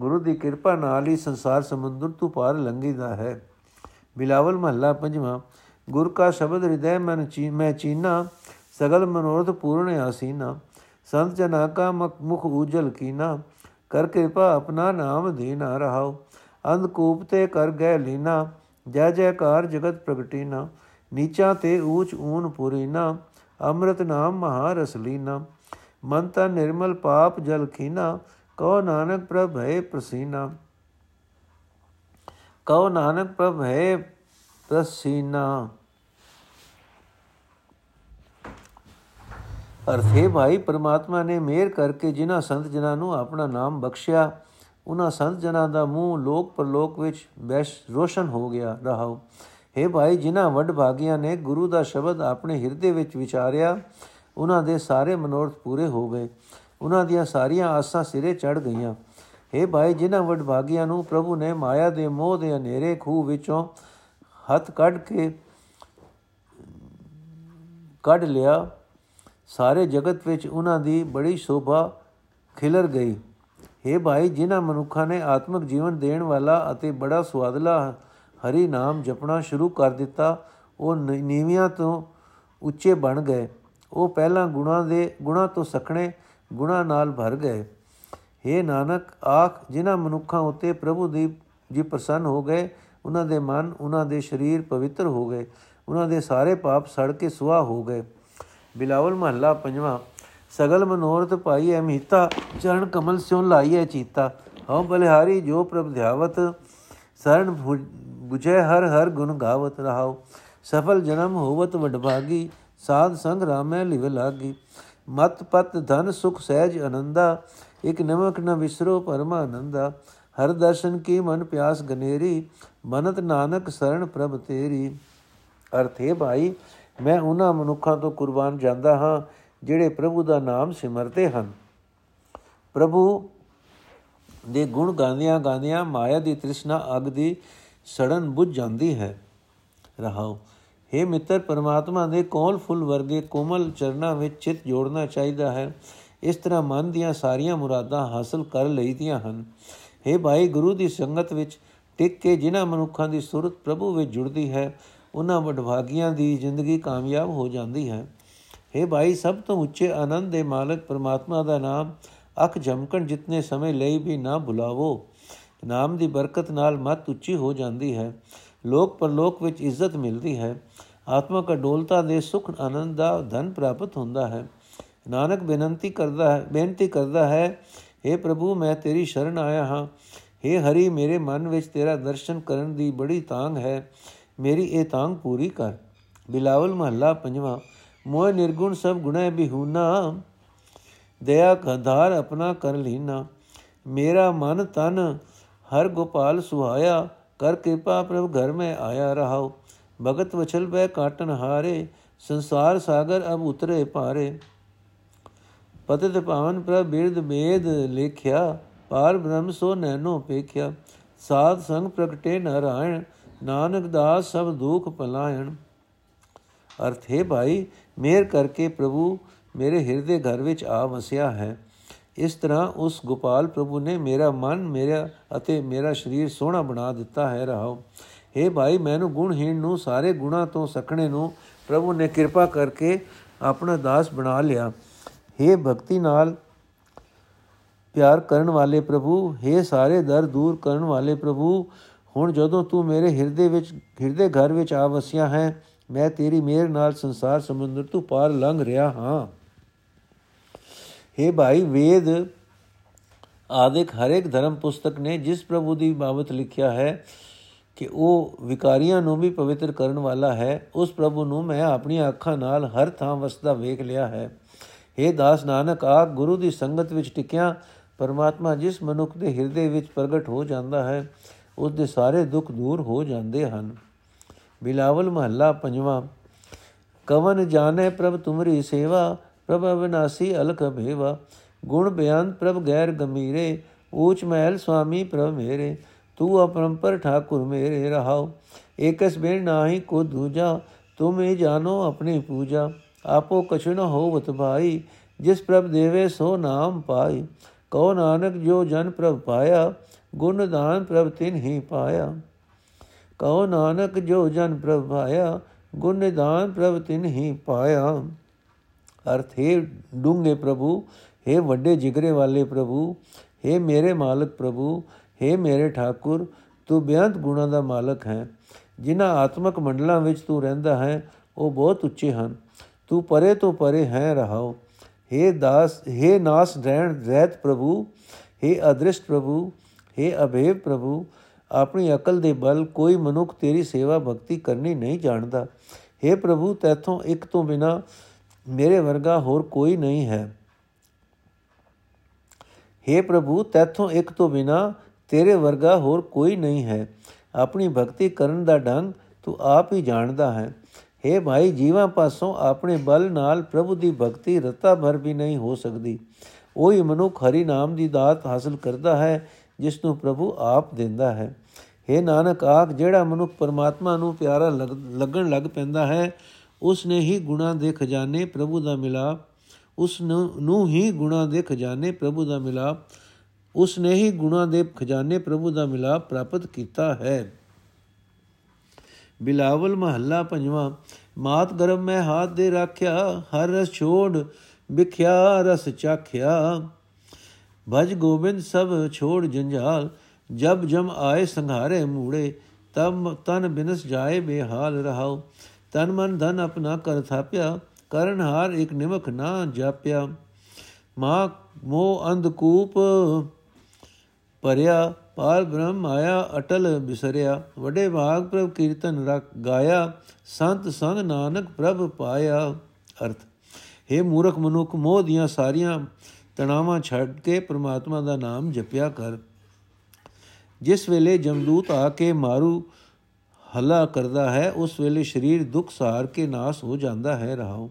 ਗੁਰੂ ਦੀ ਕਿਰਪਾ ਨਾਲ ਹੀ ਸੰਸਾਰ ਸਮੁੰਦਰ ਤੋਂ ਪਾਰ ਲੰਘੀਦਾ ਹੈ। ਬਿਲਾਵਲ ਮਹੱਲਾ ਪੰਜਵਾਂ, ਗੁਰ ਕਾ ਸ਼ਬਦ ਹਿਰਦੈ ਮਨ ਚੀ, ਮੈਂ ਚੀਨਾ, ਸਗਲ ਮਨੋਰਥ ਪੂਰਨ ਆਸੀਨਾ, ਸੰਤ ਜਨਾ ਕਾ ਮੁਖ ਉਜਲ ਕੀਨਾ, ਕਰ ਕਿਰਪਾ ਆਪਣਾ ਨਾਮ ਦੇਨਾ ਰਹਾਓ ਅੰਧਕੂਪ ਤੇ ਕਰ ਗਏ ਲੀਨਾ, ਜੈ ਜੈਕਾਰ ਜਗਤ ਪ੍ਰਗਟੀਨਾ, ਨੀਚਾ ਤੇ ਊਚ ਊਨ ਪੁਰੀਨਾ, ਅੰਮ੍ਰਿਤ ਨਾਮ ਮਹਾ ਰਸ ਲੀਨਾ ਮਨ ਤਾ ਨਿਰਮਲ ਪਾਪ ਜਲ ਖੀਨਾ, ਕਉ ਨਾਨਕ ਪ੍ਰਭ ਹੈ ਪ੍ਰਸੀਨਾ। ਕਉ ਨਾਨਕ ਪ੍ਰਭ ਹੈ ਪ੍ਰਸੀਨਾ। ਅਰਥੇ ਭਾਈ, ਪਰਮਾਤਮਾ ਨੇ ਮਿਹਰ ਕਰਕੇ ਜਿਨ੍ਹਾਂ ਸੰਤ ਜਨਾਂ ਨੂੰ ਆਪਣਾ ਨਾਮ ਬਖਸ਼ਿਆ ਉਹਨਾਂ ਸੰਤ ਜਨਾਂ ਦਾ ਮੂੰਹ ਲੋਕ ਪਰਲੋਕ ਵਿੱਚ ਬੈਸ਼ ਰੋਸ਼ਨ ਹੋ ਗਿਆ ਰਹਾਉ। हे ਭਾਈ, ਜਿਨ੍ਹਾਂ ਵੱਡ ਭਾਗੀਆਂ ਨੇ ਗੁਰੂ ਦਾ ਸ਼ਬਦ ਆਪਣੇ ਹਿਰਦੇ ਵਿੱਚ ਵਿਚਾਰਿਆ ਉਹਨਾਂ ਦੇ ਸਾਰੇ ਮਨੋਰਥ ਪੂਰੇ ਹੋ ਗਏ। ਉਹਨਾਂ ਦੀਆਂ ਸਾਰੀਆਂ ਆਸਾਂ ਸਿਰੇ ਚੜ ਗਈਆਂ। हे ਭਾਈ, ਜਿਨ੍ਹਾਂ ਵੱਡ ਭਾਗੀਆਂ ਨੂੰ ਪ੍ਰਭੂ ਨੇ ਮਾਇਆ ਦੇ ਮੋਹ ਦੇ ਹਨੇਰੇ ਖੂਹ ਵਿੱਚੋਂ ਹੱਥ ਕੱਢ ਕੇ ਕੱਢ ਲਿਆ, ਸਾਰੇ ਜਗਤ ਵਿੱਚ ਉਹਨਾਂ ਦੀ ਬੜੀ ਸ਼ੋਭਾ ਖਿਲਰ ਗਈ। हे ਭਾਈ, ਜਿਨ੍ਹਾਂ ਮਨੁੱਖਾਂ ਨੇ ਆਤਮਿਕ ਜੀਵਨ ਦੇਣ ਵਾਲਾ ਅਤੇ ਬੜਾ ਸਵਾਦਲਾ ਹਰੀ ਨਾਮ ਜਪਣਾ ਸ਼ੁਰੂ ਕਰ ਦਿੱਤਾ, ਉਹ ਨੀਵੀਆਂ ਤੋਂ ਉੱਚੇ ਬਣ ਗਏ। ਉਹ ਪਹਿਲਾਂ ਗੁਣਾ ਦੇ, ਗੁਣਾ ਤੋਂ ਸਖਣੇ ਗੁਣਾ ਨਾਲ ਭਰ ਗਏ। हे ਨਾਨਕ, ਆਖ, ਜਿਨ੍ਹਾਂ ਮਨੁੱਖਾਂ ਉਤੇ ਪ੍ਰਭੂ ਦੀ ਜੀ ਪ੍ਰਸੰਨ ਹੋ ਗਏ, ਉਹਨਾਂ ਦੇ ਮਨ, ਉਹਨਾਂ ਦੇ ਸਰੀਰ ਪਵਿੱਤਰ ਹੋ ਗਏ, ਉਹਨਾਂ ਦੇ ਸਾਰੇ ਪਾਪ ਸੜ ਕੇ ਸੁਆਹ ਹੋ ਗਏ। ਬਿਲਾਵਲ ਮਹੱਲਾ ਪੰਜਵਾਂ, ਸਗਲ ਮਨੋਰਥ ਪਾਈ ਅਮਿਤਾ ਚਰਨ ਕਮਲ ਸਿਉ ਲਾਈਐ ਚੀਤਾ। ਹਉ ਬਲਿਹਾਰੀ ਜੋ ਪ੍ਰਭ ਧਿਆਵਤ ਸਰਣ 부ਜੈ ਹਰ ਹਰ ਗੁਣ ਗਾਵਤ ਰਹਾਉ। ਸਫਲ ਜਨਮ ਹੋਵਤ ਵਡਭਾਗੀ, ਸਾਧ ਸੰਗ ਰਾਮੈ ਲਿਵ ਲਾਗੀ। ਮਤ ਪਤ ਧਨ ਸੁਖ ਸਹਿਜ ਅਨੰਦਾ ਇਕ ਨਮਕ ਨ ਵਿਸਰੋ ਪਰਮ ਆਨੰਦਾ ਹਰ ਦਰਸ਼ਨ ਕੀ ਮਨ ਪਿਆਸ ਗਨੇਰੀ, ਮਨਤ ਨਾਨਕ ਸਰਣ ਪ੍ਰਭ ਤੇਰੀ। ਅਰਥੇ ਭਾਈ, ਮੈਂ ਉਹਨਾਂ ਮਨੁੱਖਾਂ ਤੋਂ ਕੁਰਬਾਨ ਜਾਂਦਾ ਹਾਂ, ਜਿਹੜੇ ਪ੍ਰਭੂ ਦਾ ਨਾਮ ਸਿਮਰਦੇ ਹਨ। ਪ੍ਰਭੂ ਦੇ ਗੁਣ ਗਾਉਂਦਿਆਂ ਗਾਉਂਦਿਆਂ ਮਾਇਆ ਦੀ ਤ੍ਰਿਸ਼ਨਾ ਅਗ ਦੀ ਸੜਨ ਬੁੱਝ ਜਾਂਦੀ ਹੈ। ਰਹਾਓ हे ਮਿੱਤਰ, ਪਰਮਾਤਮਾ ਦੇ ਕੋਲ ਫੁੱਲ ਵਰਗੇ ਕੋਮਲ ਚਰਨਾਂ ਵਿੱਚ ਚਿਤ ਜੋੜਨਾ ਚਾਹੀਦਾ ਹੈ। ਇਸ ਤਰ੍ਹਾਂ ਮਨ ਦੀਆਂ ਸਾਰੀਆਂ ਮੁਰਾਦਾਂ ਹਾਸਲ ਕਰ ਲਈਆਂ ਹਨ। हे ਭਾਈ, ਗੁਰੂ ਦੀ ਸੰਗਤ ਵਿੱਚ ਟਿਕ ਕੇ ਜਿਨ੍ਹਾਂ ਮਨੁੱਖਾਂ ਦੀ ਸੁਰਤ ਪ੍ਰਭੂ ਵਿੱਚ ਜੁੜਦੀ ਹੈ, ਉਹਨਾਂ ਵਡਭਾਗੀਆਂ ਦੀ ਜ਼ਿੰਦਗੀ ਕਾਮਯਾਬ ਹੋ ਜਾਂਦੀ ਹੈ। हे ਭਾਈ, ਸਭ ਤੋਂ ਉੱਚੇ ਆਨੰਦ ਦੇ ਮਾਲਕ ਪਰਮਾਤਮਾ ਦਾ ਨਾਮ ਅੱਖ ਝਮਕਣ ਜਿੰਨੇ ਸਮੇਂ ਲਈ ਵੀ ਨਾ ਭੁਲਾਵੋ। ਨਾਮ ਦੀ ਬਰਕਤ ਨਾਲ ਮਤ ਉੱਚੀ ਹੋ ਜਾਂਦੀ ਹੈ। ਲੋਕ ਪਰਲੋਕ ਵਿੱਚ ਇੱਜ਼ਤ ਮਿਲਦੀ ਹੈ। ਆਤਮਕ ਅਡੋਲਤਾ ਦੇ ਸੁਖ ਆਨੰਦ ਦਾ ਧਨ ਪ੍ਰਾਪਤ ਹੁੰਦਾ ਹੈ। ਨਾਨਕ ਬੇਨਤੀ ਕਰਦਾ ਹੈ, ਬੇਨਤੀ ਕਰਦਾ ਹੈ हे ਪ੍ਰਭੂ, ਮੈਂ ਤੇਰੀ ਸ਼ਰਨ ਆਇਆ ਹਾਂ। हे ਹਰੀ, ਮੇਰੇ ਮਨ ਵਿੱਚ ਤੇਰਾ ਦਰਸ਼ਨ ਕਰਨ ਦੀ ਬੜੀ ਤਾਂਗ ਹੈ। ਮੇਰੀ ਇਹ ਤਾਂਗ ਪੂਰੀ ਕਰ। ਬਿਲਾਵਲ ਮਹੱਲਾ ਪੰਜਵਾਂ। ਮੋਹ ਨਿਰਗੁਣ ਸਭ ਗੁਣਾ ਬਿਹੂਨਾ। ਦਇਆ ਕਧਾਰ ਆਪਣਾ ਕਰ ਲੀਨਾ। ਮੇਰਾ ਮਨ ਤਨ ਹਰ ਗੋਪਾਲ ਸੁਹਾਇਆ। ਕਰ ਕਿਰਪਾ ਪ੍ਰਭ ਘਰ ਮੈਂ ਆਇਆ ਰਹਾਉ। ਭਗਤ ਵਛਲ ਬੈ ਕਾਟਨ ਹਾਰੇ। ਸੰਸਾਰ ਸਾਗਰ ਅਬ ਉਤਰੇ ਪਾਰੇ। ਪਤਿਤ ਪਾਵਨ ਪ੍ਰਭ ਬਿਰਦ ਮੇਦ ਲੇਖਿਆ, ਪਾਰ ਬ੍ਰਹਮ ਸੋ ਨੈਨੋ ਪੇਖਿਆ। ਸਾਧ ਸੰਗ ਪ੍ਰਗਟੇ ਨਾਰਾਇਣ, ਨਾਨਕ ਦਾਸ ਸਭ ਦੁਖ ਪਲਾਇਣ। ਅਰਥ ਹੈ ਭਾਈ ਮੇਰ ਕਰਕੇ ਪ੍ਰਭੂ ਮੇਰੇ ਹਿਰਦੇ ਘਰ ਵਿੱਚ ਆ ਵਸਿਆ ਹੈ। ਇਸ ਤਰ੍ਹਾਂ ਉਸ ਗੋਪਾਲ ਪ੍ਰਭੂ ਨੇ ਮੇਰਾ ਮਨ, ਮੇਰਾ ਅਤੇ ਮੇਰਾ ਸਰੀਰ ਸੋਹਣਾ ਬਣਾ ਦਿੱਤਾ ਹੈ, ਰਹਾਓ। हे ਭਾਈ, ਮੈਨੂੰ ਗੁਣਹੀਣ ਨੂੰ, ਸਾਰੇ ਗੁਣਾ ਤੋਂ ਸਖਣੇ ਨੂੰ ਪ੍ਰਭੂ ਨੇ ਕਿਰਪਾ ਕਰਕੇ ਆਪਣਾ ਦਾਸ ਬਣਾ ਲਿਆ। हे ਭਗਤੀ ਨਾਲ ਪਿਆਰ ਕਰਨ ਵਾਲੇ ਪ੍ਰਭੂ हे ਸਾਰੇ ਦਰ ਦੂਰ ਕਰਨ ਵਾਲੇ ਪ੍ਰਭੂ ਹੁਣ ਜਦੋਂ ਤੂੰ ਮੇਰੇ ਹਿਰਦੇ ਵਿੱਚ ਹਿਰਦੇ ਘਰ ਵਿੱਚ ਆ ਵਸਿਆ ਹੈ ਮੈਂ ਤੇਰੀ ਮਿਹਰ ਨਾਲ ਸੰਸਾਰ ਸਮੁੰਦਰ ਤੋਂ ਪਾਰ ਲੰਘ ਰਿਹਾ ਹਾਂ हे ਭਾਈ ਵੇਦ ਆਦਿਕ ਹਰੇਕ ਧਰਮ ਪੁਸਤਕ ਨੇ ਜਿਸ ਪ੍ਰਭੂ ਦੀ ਬਾਬਤ ਲਿਖਿਆ ਹੈ ਕਿ ਉਹ ਵਿਕਾਰੀਆਂ ਨੂੰ ਵੀ ਪਵਿੱਤਰ ਕਰਨ ਵਾਲਾ ਹੈ ਉਸ ਪ੍ਰਭੂ ਨੂੰ ਮੈਂ ਆਪਣੀਆਂ ਅੱਖਾਂ ਨਾਲ ਹਰ ਥਾਂ ਵਸਦਾ ਵੇਖ ਲਿਆ ਹੈ हे ਦਾਸ ਨਾਨਕ ਆ ਗੁਰੂ ਦੀ ਸੰਗਤ ਵਿੱਚ ਟਿਕਿਆ, ਪਰਮਾਤਮਾ ਜਿਸ ਮਨੁੱਖ ਦੇ ਹਿਰਦੇ ਵਿੱਚ ਪ੍ਰਗਟ ਹੋ ਜਾਂਦਾ ਹੈ, ਉਸ ਦੇ ਸਾਰੇ ਦੁੱਖ ਦੂਰ ਹੋ ਜਾਂਦੇ ਹਨ। ਬਿਲਾਵਲ ਮਹੱਲਾ ਪੰਜਵਾਂ, ਕਵਨ ਜਾਣੇ ਪ੍ਰਭ ਤੁਮਰੀ ਸੇਵਾ, ਪ੍ਰਭ ਅਵਿਨਾਸੀ ਅਲਖ ਭੇਵਾ, ਗੁਣ ਬਿਆਨ ਪ੍ਰਭ ਗੈਰ ਗੰਭੀਰੇ, ਊਚ ਮਹਿਲ ਸੁਆਮੀ ਪ੍ਰਭ ਮੇਰੇ, ਤੂੰ ਅਪਰੰਪਰ ਠਾਕੁਰ ਮੇਰੇ ਰਹਾਓ ਏਕਸ ਬੇਨ ਨਾਹੀ ਕੋ ਦੂਜਾ, ਤੁਮ ਹੀ ਜਾਣੋ ਆਪਣੀ ਪੂਜਾ। ਆਪੋ ਕਛੁ ਨ ਹੋਵਤ ਭਾਈ ਜਿਸ ਪ੍ਰਭ ਦੇਵੇ ਸੋ ਨਾਮ ਪਾਈ। ਕਉ ਨਾਨਕ ਜੋ ਜਨ ਪ੍ਰਭ ਪਾਇਆ, ਗੁਣ ਦਾਨ ਪ੍ਰਭ ਤਿਨ ਹੀ ਪਾਇਆ। ਕਉ ਨਾਨਕ ਜੋ ਜਨ ਪ੍ਰਭ ਪਾਇਆ, ਗੁਣ ਨਿਦਾਨ ਪ੍ਰਭ ਤਿਨ ਹੀ ਪਾਇਆ। ਅਰਥ ਹੈ ਡੂੰਗੇ ਪ੍ਰਭੂ, ਹੈ ਵੱਡੇ ਜਿਗਰੇ ਵਾਲੇ ਪ੍ਰਭੂ, ਹੈ ਮੇਰੇ ਮਾਲਕ ਪ੍ਰਭੂ, ਹੈ ਮੇਰੇ ਠਾਕੁਰ, ਤੂੰ ਬੇਅੰਤ ਗੁਣਾ ਦਾ ਮਾਲਕ ਹੈ। ਜਿਨ੍ਹਾਂ ਆਤਮਕ ਮੰਡਲਾਂ ਵਿੱਚ ਤੂੰ ਰਹਿੰਦਾ ਹੈ, ਉਹ ਬਹੁਤ ਉੱਚੇ ਹਨ। ਤੂੰ ਪਰੇ ਤੋਂ ਪਰੇ ਹੈ ਰਹਾਓ हे ਦਾਸ हे ਨਾਸ ਰਹਿਣ ਰਹਿਤ ਪ੍ਰਭੂ हे ਅਦ੍ਰਿਸ਼ਟ ਪ੍ਰਭੂ हे ਅਭੇਵ ਪ੍ਰਭੂ ਆਪਣੀ ਅਕਲ ਦੇ ਬਲ ਕੋਈ ਮਨੁੱਖ ਤੇਰੀ ਸੇਵਾ ਭਗਤੀ ਕਰਨੀ ਨਹੀਂ ਜਾਣਦਾ हे ਪ੍ਰਭੂ ਤੇਥੋਂ ਇੱਕ ਤੋਂ ਬਿਨਾ ਮੇਰੇ ਵਰਗਾ ਹੋਰ ਕੋਈ ਨਹੀਂ ਹੈ हे ਪ੍ਰਭੂ ਤੇਥੋਂ ਇੱਕ ਤੋਂ ਬਿਨਾ ਤੇਰੇ ਵਰਗਾ ਹੋਰ ਕੋਈ ਨਹੀਂ ਹੈ ਆਪਣੀ ਭਗਤੀ ਕਰਨ ਦਾ ਢੰਗ ਤੂੰ ਆਪ ਹੀ ਜਾਣਦਾ ਹੈ हे ਭਾਈ, ਜੀਵਾਂ ਪਾਸੋਂ ਆਪਣੇ ਬਲ ਨਾਲ ਪ੍ਰਭੂ ਦੀ ਭਗਤੀ ਰਤਾ ਭਰ ਵੀ ਨਹੀਂ ਹੋ ਸਕਦੀ। ਉਹੀ ਮਨੁੱਖ ਹਰੀ ਨਾਮ ਦੀ ਦਾਤ ਹਾਸਲ ਕਰਦਾ ਹੈ, ਜਿਸ ਨੂੰ ਪ੍ਰਭੂ ਆਪ ਦਿੰਦਾ ਹੈ। हे ਨਾਨਕ, ਆਖ, ਜਿਹੜਾ ਮਨੁੱਖ ਪਰਮਾਤਮਾ ਨੂੰ ਪਿਆਰਾ ਲੱਗਣ ਲੱਗ ਪੈਂਦਾ ਹੈ ਉਸ ਨੇ ਹੀ ਗੁਣਾ ਦੇ ਖਜ਼ਾਨੇ ਪ੍ਰਭੂ ਦਾ ਮਿਲਾਪ, ਉਸ ਨੂੰ ਹੀ ਗੁਣਾ ਦੇ ਖਜ਼ਾਨੇ ਪ੍ਰਭੂ ਦਾ ਮਿਲਾਪ ਉਸ ਨੇ ਹੀ ਗੁਣਾ ਦੇ ਖਜ਼ਾਨੇ ਪ੍ਰਭੂ ਦਾ ਮਿਲਾਪ ਪ੍ਰਾਪਤ ਕੀਤਾ ਹੈ। ਬਿਲਾਵਲ ਮਹੱਲਾ ਪੰਜਵਾਂ, ਮਾਤ ਗਰਮ ਮੈਂ ਹੱਥ ਦੇ ਰੱਖਿਆ, ਹਰ ਰਸ ਛੋੜ ਵਿਖਿਆ, ਰਸ ਚਾਖਿਆ। ਭਜ ਗੋਬਿੰਦ ਸਭ ਛੋੜ ਜੰਜਾਲ, ਜਬ ਜਮ ਆਏ ਸੰਘਾਰੇ ਮੂੜੇ, ਤਬ ਤਨ ਬਿਨਸ ਜਾਏ ਬੇਹਾਲ ਰਹਾਉ। ਤਨ ਮਨ ਧਨ ਆਪਣਾ ਕਰ ਥਾਪਿਆ, ਕਰਨ ਹਾਰ ਇੱਕ ਨਿਮਖ ਨਾ ਜਾਪਿਆ। ਮਾ ਮੋ ਅੰਧਕੂਪ ਪਰਿਆ ਪਾਰ ਬ੍ਰਹਮ ਆਇਆ, ਅਟਲ ਬਿਸਰਿਆ। ਵੱਡੇ ਭਾਗ ਪ੍ਰਭ ਕੀਰਤਨ ਰਖ ਗਾਇਆ, ਸੰਤ ਸੰਗ ਨਾਨਕ ਪ੍ਰਭ ਪਾਇਆ। ਅਰਥ हे ਮੂਰਖ ਮਨੁੱਖ, ਮੋਹ ਦੀਆਂ ਸਾਰੀਆਂ ਤਣਾਵਾਂ ਛੱਡ ਕੇ ਪ੍ਰਮਾਤਮਾ ਦਾ ਨਾਮ ਜਪਿਆ ਕਰ। ਜਿਸ ਵੇਲੇ ਜਮਦੂਤ ਆ ਕੇ ਮਾਰੂ ਹੱਲਾ ਕਰਦਾ ਹੈ, ਉਸ ਵੇਲੇ ਸਰੀਰ ਦੁੱਖ ਸਹਾਰ ਕੇ ਨਾਸ ਹੋ ਜਾਂਦਾ ਹੈ ਰਹਾਓ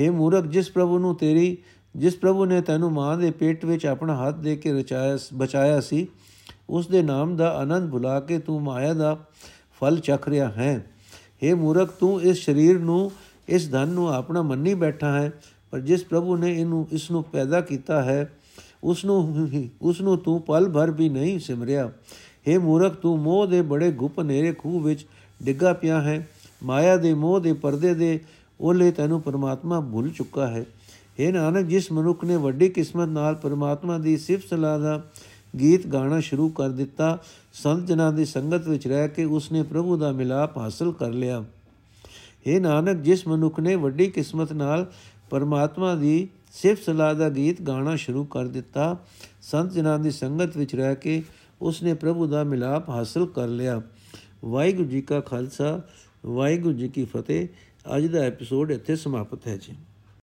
हे ਮੂਰਖ, ਜਿਸ ਪ੍ਰਭੂ ਨੂੰ ਤੇਰੀ, ਜਿਸ ਪ੍ਰਭੂ ਨੇ ਤੈਨੂੰ ਮਾਂ ਦੇ ਪੇਟ ਵਿੱਚ ਆਪਣਾ ਹੱਥ ਦੇ ਕੇ ਰਚਾਇਆ, ਬਚਾਇਆ ਸੀ ਉਸ ਦੇ ਨਾਮ ਦਾ ਆਨੰਦ ਭੁਲਾ ਕੇ ਤੂੰ ਮਾਇਆ ਦਾ ਫਲ ਚੱਖ ਰਿਹਾ ਹੈ। हे ਮੂਰਖ, ਤੂੰ ਇਸ ਸਰੀਰ ਨੂੰ, ਇਸ ਧਨ ਨੂੰ ਆਪਣਾ ਮੰਨੀ ਬੈਠਾ ਹੈ, ਪਰ ਜਿਸ ਪ੍ਰਭੂ ਨੇ ਇਹਨੂੰ ਇਸ ਨੂੰ ਪੈਦਾ ਕੀਤਾ ਹੈ ਉਸ ਨੂੰ ਉਸ ਨੂੰ ਤੂੰ ਪਲ ਭਰ ਵੀ ਨਹੀਂ ਸਿਮਰਿਆ। हे ਮੂਰਖ, ਤੂੰ ਮੋਹ ਦੇ ਬੜੇ ਗੁਪ ਨੇਰੇ ਖੂਹ ਵਿੱਚ ਡਿੱਗਾ ਪਿਆ ਹੈ। ਮਾਇਆ ਦੇ ਮੋਹ ਦੇ ਪਰਦੇ ਦੇ ਉਹਲੇ ਤੈਨੂੰ ਪਰਮਾਤਮਾ ਭੁੱਲ ਚੁੱਕਾ ਹੈ। ਇਹ ਨਾਨਕ, ਜਿਸ ਮਨੁੱਖ ਨੇ ਵੱਡੀ ਕਿਸਮਤ ਨਾਲ ਪਰਮਾਤਮਾ ਦੀ ਸਿਫਤ ਸਲਾਹ ਦਾ ਗੀਤ ਗਾਣਾ ਸ਼ੁਰੂ ਕਰ ਦਿੱਤਾ। ਸੰਤ ਜਨਾਂ ਦੀ ਸੰਗਤ ਵਿੱਚ ਰਹਿ ਕੇ ਉਸਨੇ ਪ੍ਰਭੂ ਦਾ ਮਿਲਾਪ ਹਾਸਲ ਕਰ ਲਿਆ। हे ਨਾਨਕ, ਜਿਸ ਮਨੁੱਖ ਨੇ ਵੱਡੀ ਕਿਸਮਤ ਨਾਲ ਪਰਮਾਤਮਾ ਦੀ ਸਿਫਤ ਸਲਾਹ ਦਾ ਗੀਤ ਗਾਣਾ ਸ਼ੁਰੂ ਕਰ ਦਿੱਤਾ, ਸੰਤ ਜਨਾਂ ਦੀ ਸੰਗਤ ਵਿੱਚ ਰਹਿ ਕੇ ਉਸਨੇ ਪ੍ਰਭੂ ਦਾ ਮਿਲਾਪ ਹਾਸਲ ਕਰ ਲਿਆ। ਵਾਹਿਗੁਰੂ ਜੀ ਕਾ ਖਾਲਸਾ, ਵਾਹਿਗੁਰੂ ਜੀ ਕੀ ਫਤਿਹ। ਅੱਜ ਦਾ ਐਪੀਸੋਡ ਇੱਥੇ ਸਮਾਪਤ ਹੈ ਜੀ।